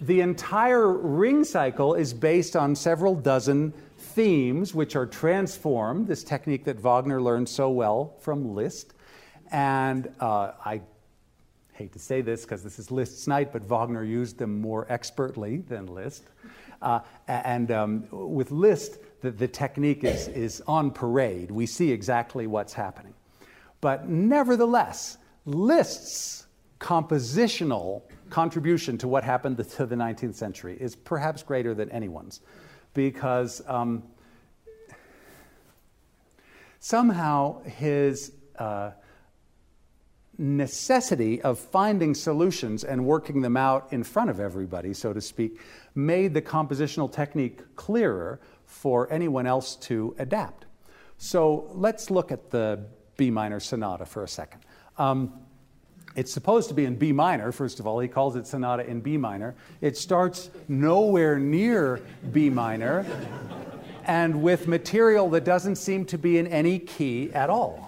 the entire ring cycle is based on several dozen themes which are transformed, this technique that Wagner learned so well from Liszt. And uh, I hate to say this because this is Liszt's night, but Wagner used them more expertly than Liszt. Uh, and um, with Liszt, the, the technique is, is on parade. We see exactly what's happening. But nevertheless, Liszt's compositional contribution to what happened to the 19th century is perhaps greater than anyone's because um, somehow his uh, necessity of finding solutions and working them out in front of everybody, so to speak, made the compositional technique clearer for anyone else to adapt. So let's look at the B minor sonata for a second. Um, it's supposed to be in B minor, first of all. He calls it sonata in B minor. It starts nowhere near B minor and with material that doesn't seem to be in any key at all.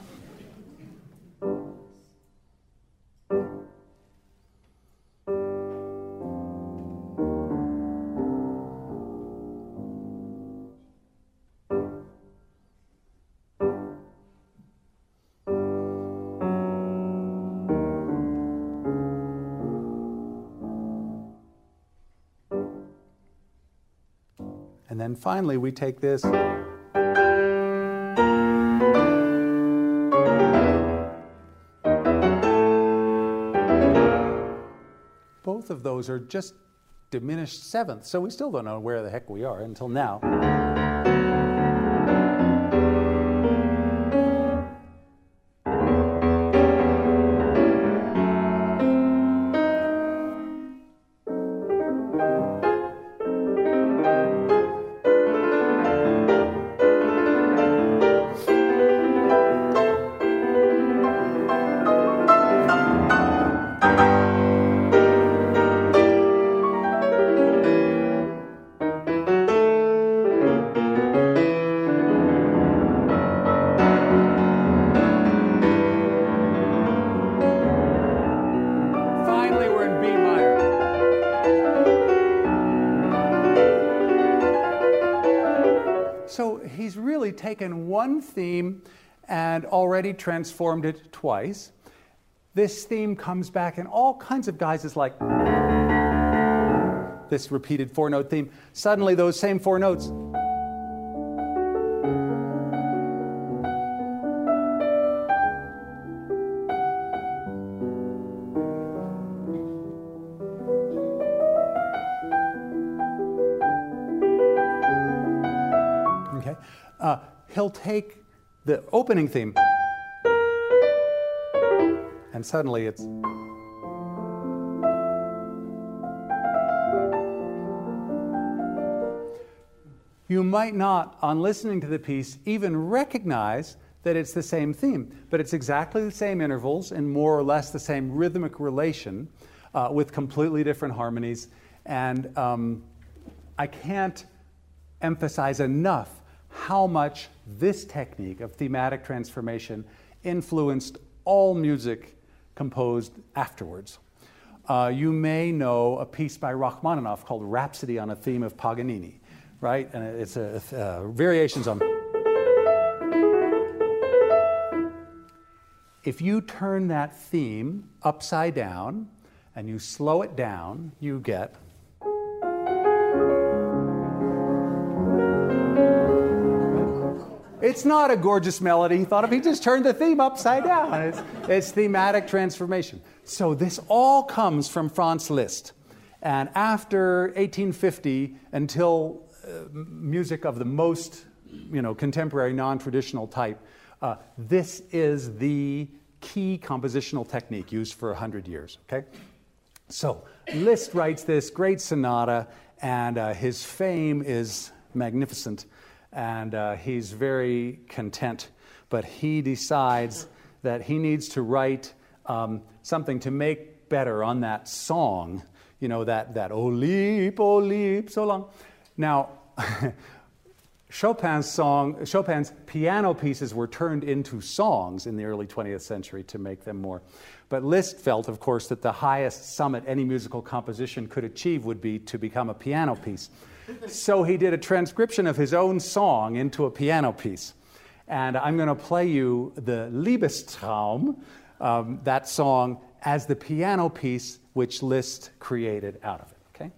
And finally, we take this. Both of those are just diminished sevenths, so we still don't know where the heck we are until now. One theme and already transformed it twice. This theme comes back in all kinds of guises, like this repeated four note theme. Suddenly, those same four notes take the opening theme, and suddenly it's. You might not, on listening to the piece, even recognize that it's the same theme, but it's exactly the same intervals and more or less the same rhythmic relation uh, with completely different harmonies. And um, I can't emphasize enough how much this technique of thematic transformation influenced all music composed afterwards. Uh, you may know a piece by Rachmaninoff called Rhapsody on a Theme of Paganini, right? And it's a, uh, variations on. If you turn that theme upside down and you slow it down, you get. It's not a gorgeous melody. He thought if he just turned the theme upside down, it's, it's thematic transformation. So this all comes from Franz Liszt. And after 1850, until uh, music of the most you know, contemporary, non traditional type, uh, this is the key compositional technique used for 100 years. Okay? So Liszt writes this great sonata, and uh, his fame is magnificent and uh, he's very content. But he decides that he needs to write um, something to make better on that song, you know, that, that oh leap, oh leap, so long. Now, Chopin's song, Chopin's piano pieces were turned into songs in the early 20th century to make them more. But Liszt felt, of course, that the highest summit any musical composition could achieve would be to become a piano piece so he did a transcription of his own song into a piano piece. And I'm going to play you the Liebestraum, um, that song, as the piano piece which Liszt created out of it. Okay?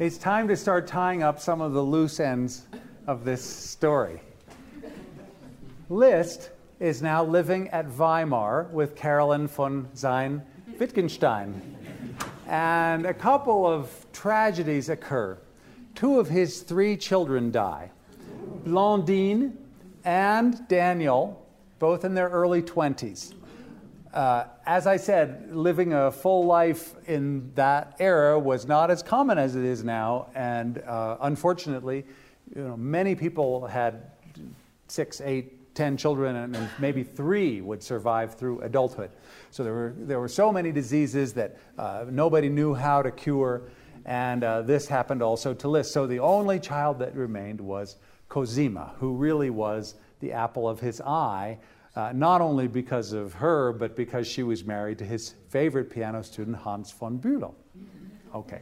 It's time to start tying up some of the loose ends of this story. Liszt is now living at Weimar with Carolyn von Sayn Wittgenstein. And a couple of tragedies occur. Two of his three children die Blondine and Daniel, both in their early 20s. Uh, as I said, living a full life in that era was not as common as it is now, and uh, unfortunately, you know, many people had six, eight, ten children, and, maybe three would survive through adulthood. So there were there were so many diseases that uh, nobody knew how to cure, and uh, this happened also to Liszt. So the only child that remained was Cosima, who really was the apple of his eye, uh, not only because of her, but because she was married to his favorite piano student, Hans von Bülow. Okay,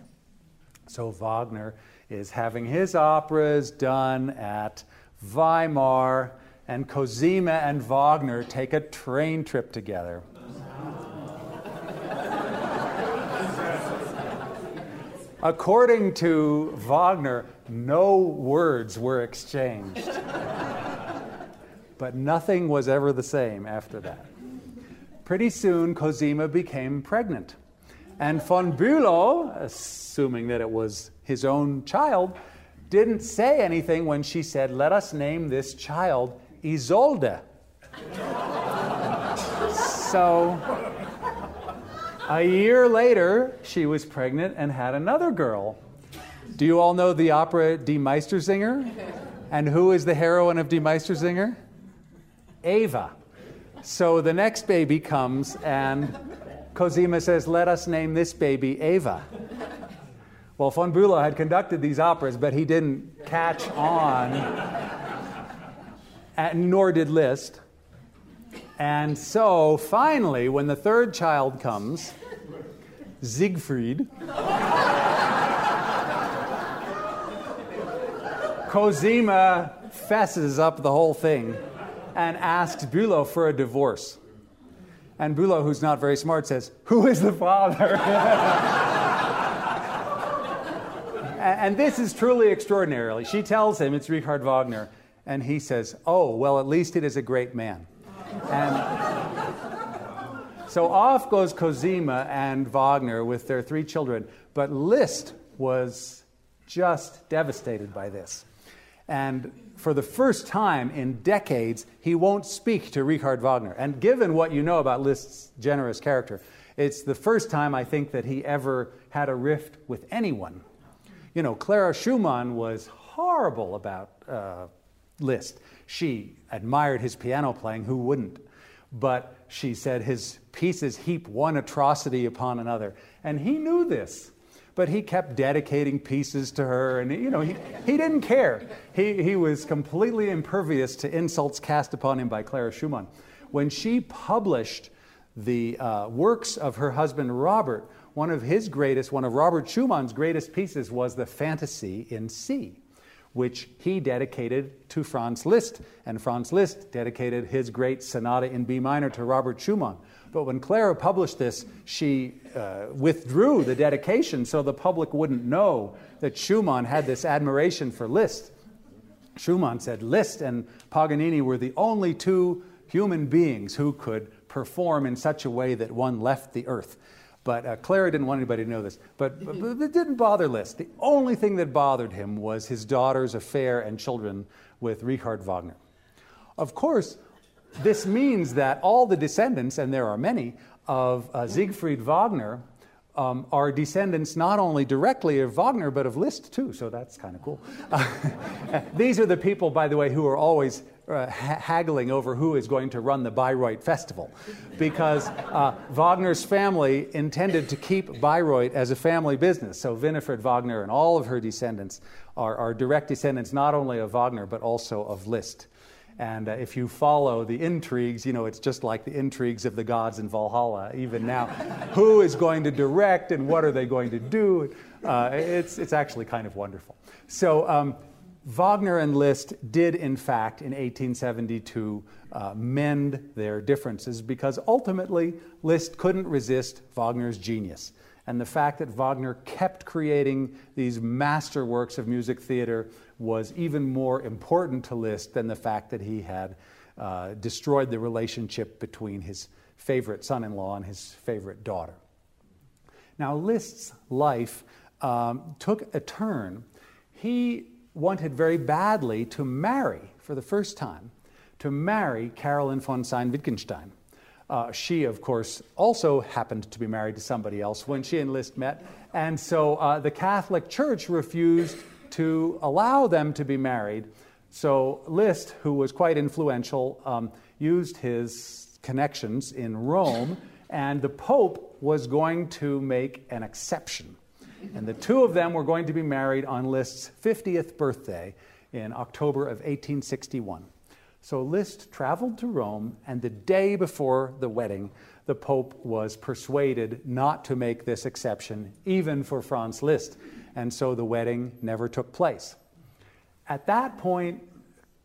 so Wagner is having his operas done at Weimar, and Cosima and Wagner take a train trip together. According to Wagner, no words were exchanged. But nothing was ever the same after that. Pretty soon, Cosima became pregnant. And von Bülow, assuming that it was his own child, didn't say anything when she said, Let us name this child Isolde. so, a year later, she was pregnant and had another girl. Do you all know the opera Die Meistersinger? And who is the heroine of Die Meistersinger? Eva. So the next baby comes, and Cosima says, Let us name this baby Eva. Well, von Bülow had conducted these operas, but he didn't catch on, nor did Liszt. And so finally, when the third child comes, Siegfried, Cosima fesses up the whole thing and asks Bülow for a divorce. And Bülow, who's not very smart, says, Who is the father? and this is truly extraordinary. She tells him it's Richard Wagner, and he says, Oh, well, at least it is a great man. And so off goes Cosima and Wagner with their three children, but Liszt was just devastated by this. And for the first time in decades, he won't speak to Richard Wagner. And given what you know about Liszt's generous character, it's the first time I think that he ever had a rift with anyone. You know, Clara Schumann was horrible about uh, Liszt. She admired his piano playing, who wouldn't? But she said his pieces heap one atrocity upon another. And he knew this but he kept dedicating pieces to her, and you know, he, he didn't care. He, he was completely impervious to insults cast upon him by Clara Schumann. When she published the uh, works of her husband Robert, one of his greatest, one of Robert Schumann's greatest pieces was the Fantasy in C, which he dedicated to Franz Liszt, and Franz Liszt dedicated his great sonata in B minor to Robert Schumann. But when Clara published this, she uh, withdrew the dedication so the public wouldn't know that Schumann had this admiration for Liszt. Schumann said Liszt and Paganini were the only two human beings who could perform in such a way that one left the earth. But uh, Clara didn't want anybody to know this. But, but, but, it didn't bother Liszt. The only thing that bothered him was his daughter's affair and children with Richard Wagner. Of course, this means that all the descendants, and there are many, of uh, Siegfried Wagner um, are descendants not only directly of Wagner, but of Liszt too, so that's kind of cool. These are the people, by the way, who are always uh, ha- haggling over who is going to run the Bayreuth Festival. Because uh, Wagner's family intended to keep Bayreuth as a family business. So Winifred Wagner and all of her descendants are, are direct descendants not only of Wagner, but also of Liszt. And uh, if you follow the intrigues, you know, it's just like the intrigues of the gods in Valhalla, even now. Who is going to direct and what are they going to do? Uh, it's, it's actually kind of wonderful. So, um, Wagner and Liszt did, in fact, in 1872, uh, mend their differences because ultimately Liszt couldn't resist Wagner's genius. And the fact that Wagner kept creating these masterworks of music theater was even more important to Liszt than the fact that he had uh, destroyed the relationship between his favorite son in law and his favorite daughter. Now, Liszt's life um, took a turn. He wanted very badly to marry for the first time, to marry Caroline von Sayn Wittgenstein. Uh, she, of course, also happened to be married to somebody else when she and Liszt met. And so uh, the Catholic Church refused to allow them to be married. So Liszt, who was quite influential, um, used his connections in Rome, and the Pope was going to make an exception. And the two of them were going to be married on Liszt's 50th birthday in October of 1861. So Liszt traveled to Rome, and the day before the wedding, the Pope was persuaded not to make this exception, even for Franz Liszt. And so the wedding never took place. At that point,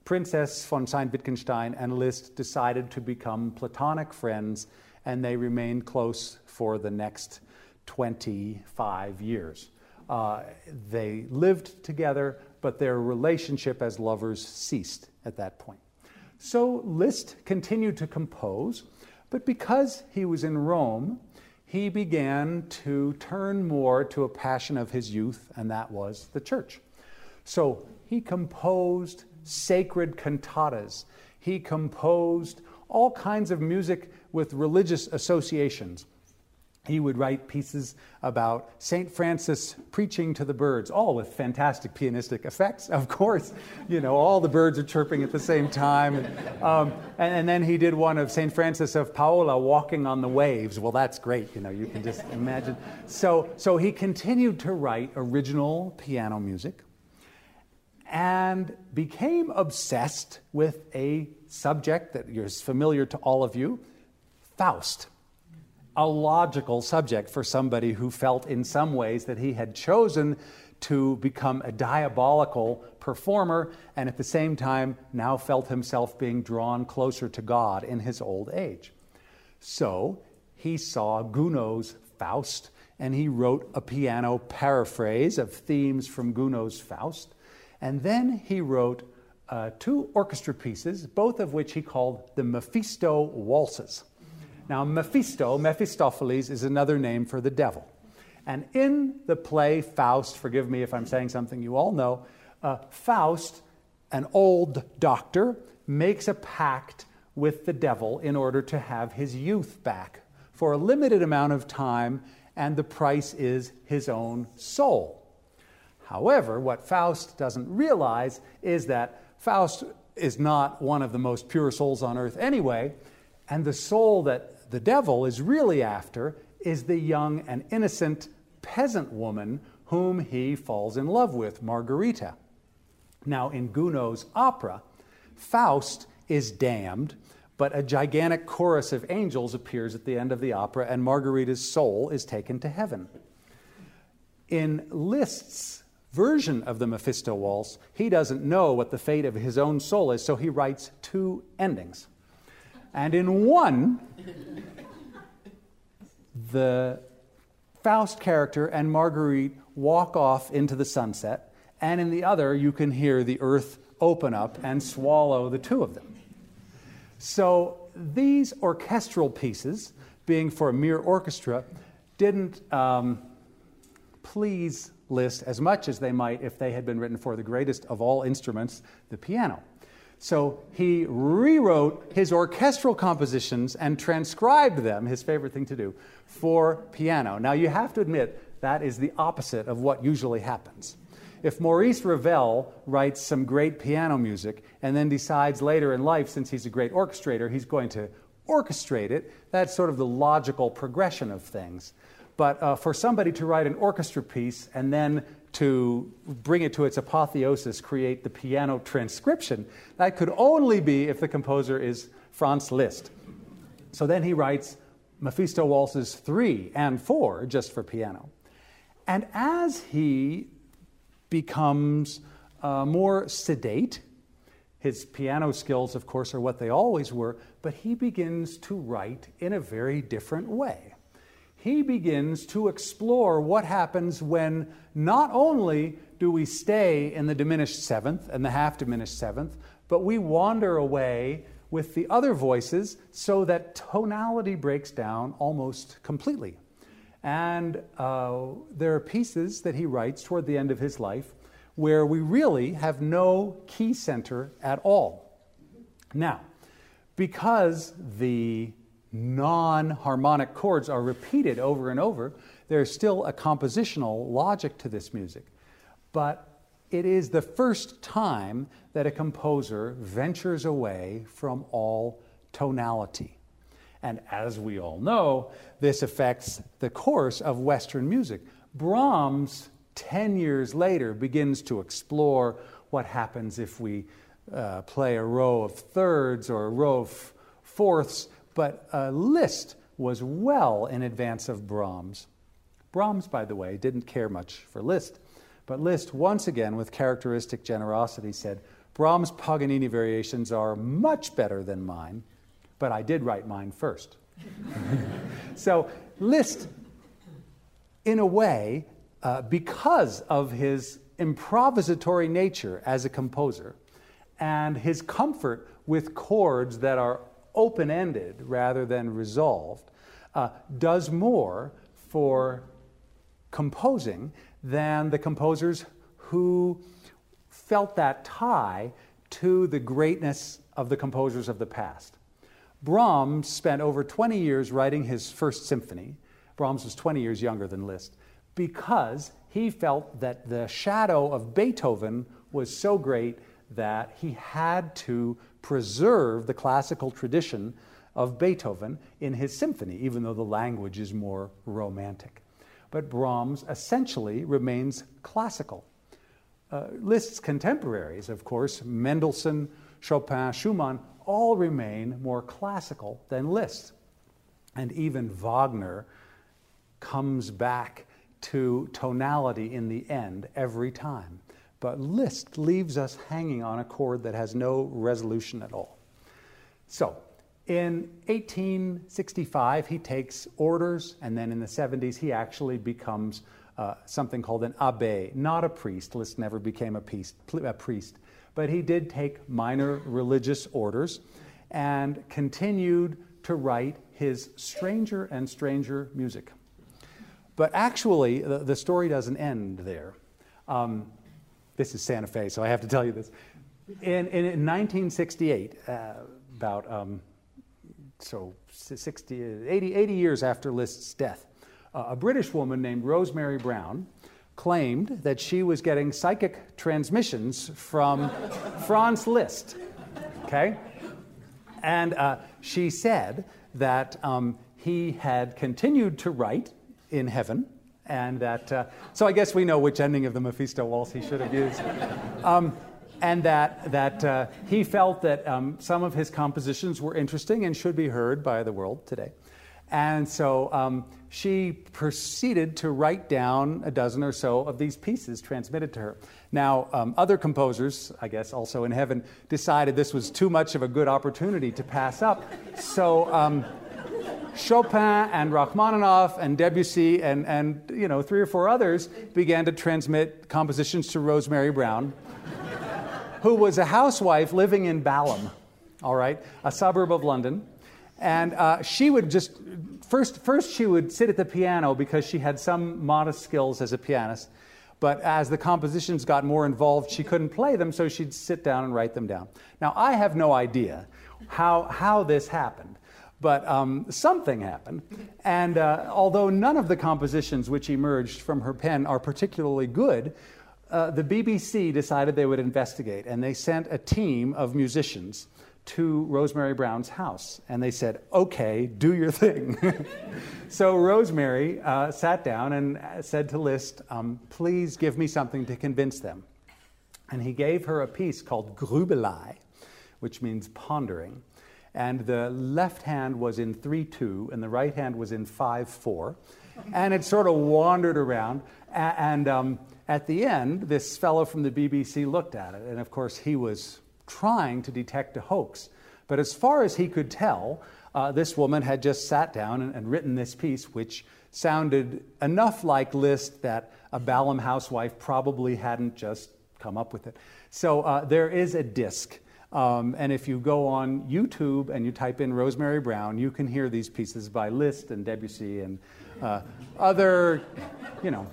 Princess von Sayn Wittgenstein and Liszt decided to become platonic friends, and they remained close for the next 25 years. Uh, they lived together, but their relationship as lovers ceased at that point. So Liszt continued to compose, but because he was in Rome, he began to turn more to a passion of his youth, and that was the church. So he composed sacred cantatas. He composed all kinds of music with religious associations he would write pieces about St. Francis preaching to the birds, all with fantastic pianistic effects, of course. You know, all the birds are chirping at the same time. And, um, and, and, then he did one of St. Francis of Paola walking on the waves. Well, that's great, you know, you can just imagine. So, so he continued to write original piano music and became obsessed with a subject that is familiar to all of you Faust a logical subject for somebody who felt in some ways that he had chosen to become a diabolical performer and at the same time now felt himself being drawn closer to God in his old age. So he saw Gounod's Faust and he wrote a piano paraphrase of themes from Gounod's Faust. And then he wrote uh, two orchestra pieces, both of which he called the Mephisto Waltzes. Now, Mephisto, Mephistopheles, is another name for the devil. And in the play Faust, forgive me if I'm saying something you all know, uh, Faust, an old doctor, makes a pact with the devil in order to have his youth back for a limited amount of time, and the price is his own soul. However, what Faust doesn't realize is that Faust is not one of the most pure souls on earth anyway, and the soul that the devil is really after is the young and innocent peasant woman whom he falls in love with, Margarita. Now, in Gounod's opera, Faust is damned, but a gigantic chorus of angels appears at the end of the opera, and Margarita's soul is taken to heaven. In Liszt's version of the Mephisto Waltz, he doesn't know what the fate of his own soul is, so he writes two endings. And in one, the Faust character and Marguerite walk off into the sunset, and in the other, you can hear the earth open up and swallow the two of them. So these orchestral pieces, being for a mere orchestra, didn't um, please Liszt as much as they might if they had been written for the greatest of all instruments, the piano. So he rewrote his orchestral compositions and transcribed them, his favorite thing to do, for piano. Now you have to admit that is the opposite of what usually happens. If Maurice Ravel writes some great piano music and then decides later in life, since he's a great orchestrator, he's going to orchestrate it, that's sort of the logical progression of things. But uh, for somebody to write an orchestra piece and then to bring it to its apotheosis, create the piano transcription, that could only be if the composer is Franz Liszt. So then he writes Mephisto Waltzes 3 and 4 just for piano. And as he becomes uh, more sedate, his piano skills, of course, are what they always were, but he begins to write in a very different way he begins to explore what happens when not only do we stay in the diminished seventh and the half diminished seventh, but we wander away with the other voices so that tonality breaks down almost completely. And uh, there are pieces that he writes toward the end of his life where we really have no key center at all. Now, because the non harmonic chords are repeated over and over, there's still a compositional logic to this music. But it is the first time that a composer ventures away from all tonality. And as we all know, this affects the course of Western music. Brahms, 10 years later, begins to explore what happens if we uh, play a row of thirds or a row of fourths but uh, Liszt was well in advance of Brahms. Brahms, by the way, didn't care much for Liszt, but Liszt, once again, with characteristic generosity, said, Brahms' Paganini variations are much better than mine, but I did write mine first. so Liszt, in a way, uh, because of his improvisatory nature as a composer and his comfort with chords that are open ended rather than resolved, uh, does more for composing than the composers who felt that tie to the greatness of the composers of the past. Brahms spent over 20 years writing his first symphony. Brahms was 20 years younger than Liszt because he felt that the shadow of Beethoven was so great that he had to preserve the classical tradition of Beethoven in his symphony, even though the language is more romantic. But Brahms essentially remains classical. Uh, Liszt's contemporaries, of course, Mendelssohn, Chopin, Schumann, all remain more classical than Liszt. And even Wagner comes back to tonality in the end every time. But Liszt leaves us hanging on a chord that has no resolution at all. So, in 1865, he takes orders, and then in the 70s, he actually becomes uh, something called an abbé, not a priest. Liszt never became a priest, a priest, but he did take minor religious orders and continued to write his stranger and stranger music. But actually, the, the story doesn't end there. Um, this is Santa Fe, so I have to tell you this. In, in 1968, uh, about um, so 60, 80, 80, years after Liszt's death, uh, a British woman named Rosemary Brown claimed that she was getting psychic transmissions from Franz Liszt. Okay? And uh, she said that um, he had continued to write in heaven and that, uh, so I guess we know which ending of the Mephisto waltz he should have used. Um, and that, that uh, he felt that um, some of his compositions were interesting and should be heard by the world today. And so um, she proceeded to write down a dozen or so of these pieces transmitted to her. Now, um, other composers, I guess also in heaven, decided this was too much of a good opportunity to pass up. So um, Chopin and Rachmaninoff and Debussy and, and you know, three or four others began to transmit compositions to Rosemary Brown, who was a housewife living in Balham, all right, a suburb of London. And uh, she would just, first, first, she would sit at the piano because she had some modest skills as a pianist. But as the compositions got more involved, she couldn't play them, so she'd sit down and write them down. Now, I have no idea how, how this happened. But um, something happened. And uh, although none of the compositions which emerged from her pen are particularly good, uh, the BBC decided they would investigate. And they sent a team of musicians to Rosemary Brown's house. And they said, okay, do your thing. so Rosemary uh, sat down and said to Liszt, um, please give me something to convince them. And he gave her a piece called Grübelei, which means pondering and the left hand was in 3 2, and the right hand was in 5 4. And it sort of wandered around. And um, at the end, this fellow from the BBC looked at it, and of course, he was trying to detect a hoax But as far as he could tell, uh, this woman had just sat down and, and, written this piece, which sounded enough like Liszt that a Balham housewife probably hadn't just come up with it. So uh, there is a disc. Um, and if you go on YouTube and you type in Rosemary Brown, you can hear these pieces by Liszt and Debussy and uh, other, you know.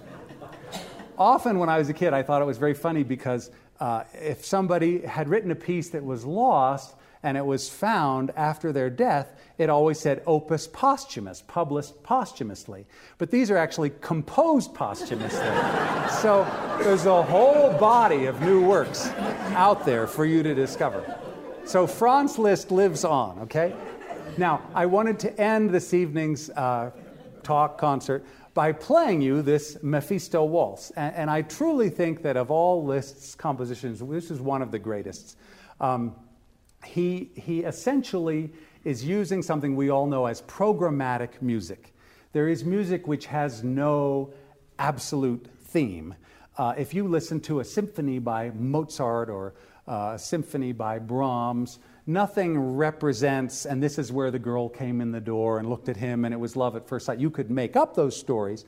Often when I was a kid, I thought it was very funny because uh, if somebody had written a piece that was lost and it was found after their death, it always said opus posthumus, published posthumously. But these are actually composed posthumously. so there's a whole body of new works out there for you to discover. So Franz Liszt lives on, okay? Now, I wanted to end this evening's uh, talk concert by playing you this Mephisto waltz. And, and, I truly think that of all Liszt's compositions, this is one of the greatest. Um, he, he essentially is using something we all know as programmatic music. There is music which has no absolute theme. Uh, if you listen to a symphony by Mozart or uh, a symphony by Brahms, nothing represents, and this is where the girl came in the door and looked at him and it was love at first sight. You could make up those stories,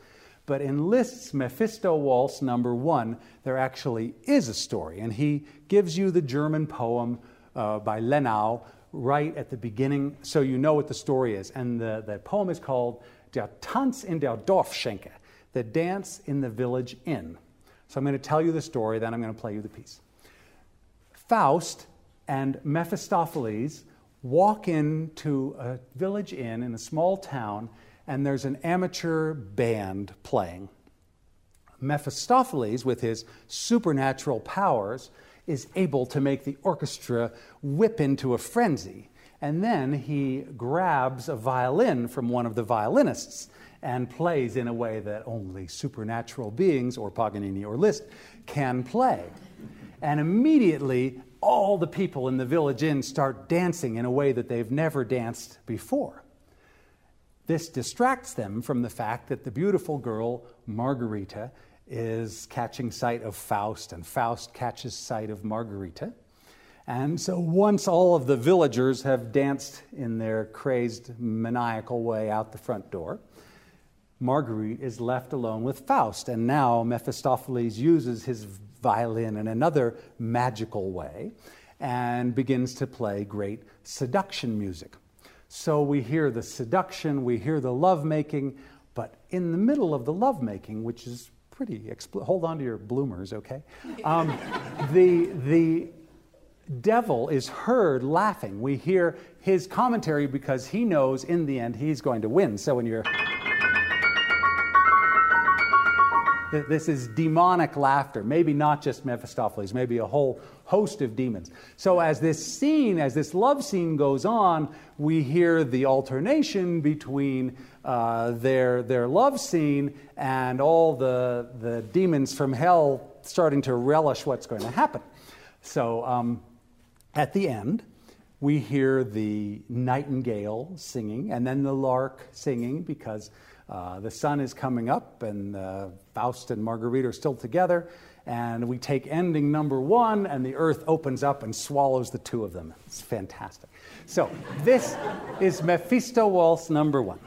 but in Liszt's Mephisto Waltz number one, there actually is a story, and he gives you the German poem uh, by Lenau right at the beginning so you know what the story is. And the, the poem is called Der Tanz in der Dorfschenke, the dance in the village inn. So I'm going to tell you the story, then I'm going to play you the piece. Faust and Mephistopheles walk into a village inn in a small town, and there's an amateur band playing. Mephistopheles, with his supernatural powers, is able to make the orchestra whip into a frenzy. And then he grabs a violin from one of the violinists and plays in a way that only supernatural beings, or Paganini or Liszt, can play. And immediately, all the people in the village inn start dancing in a way that they've never danced before. This distracts them from the fact that the beautiful girl, Margarita, is catching sight of Faust, and Faust catches sight of Margarita. And so once all of the villagers have danced in their crazed, maniacal way out the front door, Marguerite is left alone with Faust. And now Mephistopheles uses his violin in another magical way and begins to play great seduction music. So we hear the seduction, we hear the lovemaking, but in the middle of the lovemaking, which is pretty. Expl- hold on to your bloomers, okay? Um, the, the devil is heard laughing. We hear his commentary because he knows in the end he's going to win. So when you're. This is demonic laughter, maybe not just Mephistopheles, maybe a whole host of demons. So, as this scene, as this love scene goes on, we hear the alternation between uh, their, their love scene and all the, the demons from hell starting to relish what's going to happen. So um, at the end, we hear the nightingale singing and then the lark singing because uh, the sun is coming up and uh, Faust and Marguerite are still together. And we take ending number one, and the earth opens up and swallows the two of them. It's fantastic. So, this is Mephisto Waltz number one.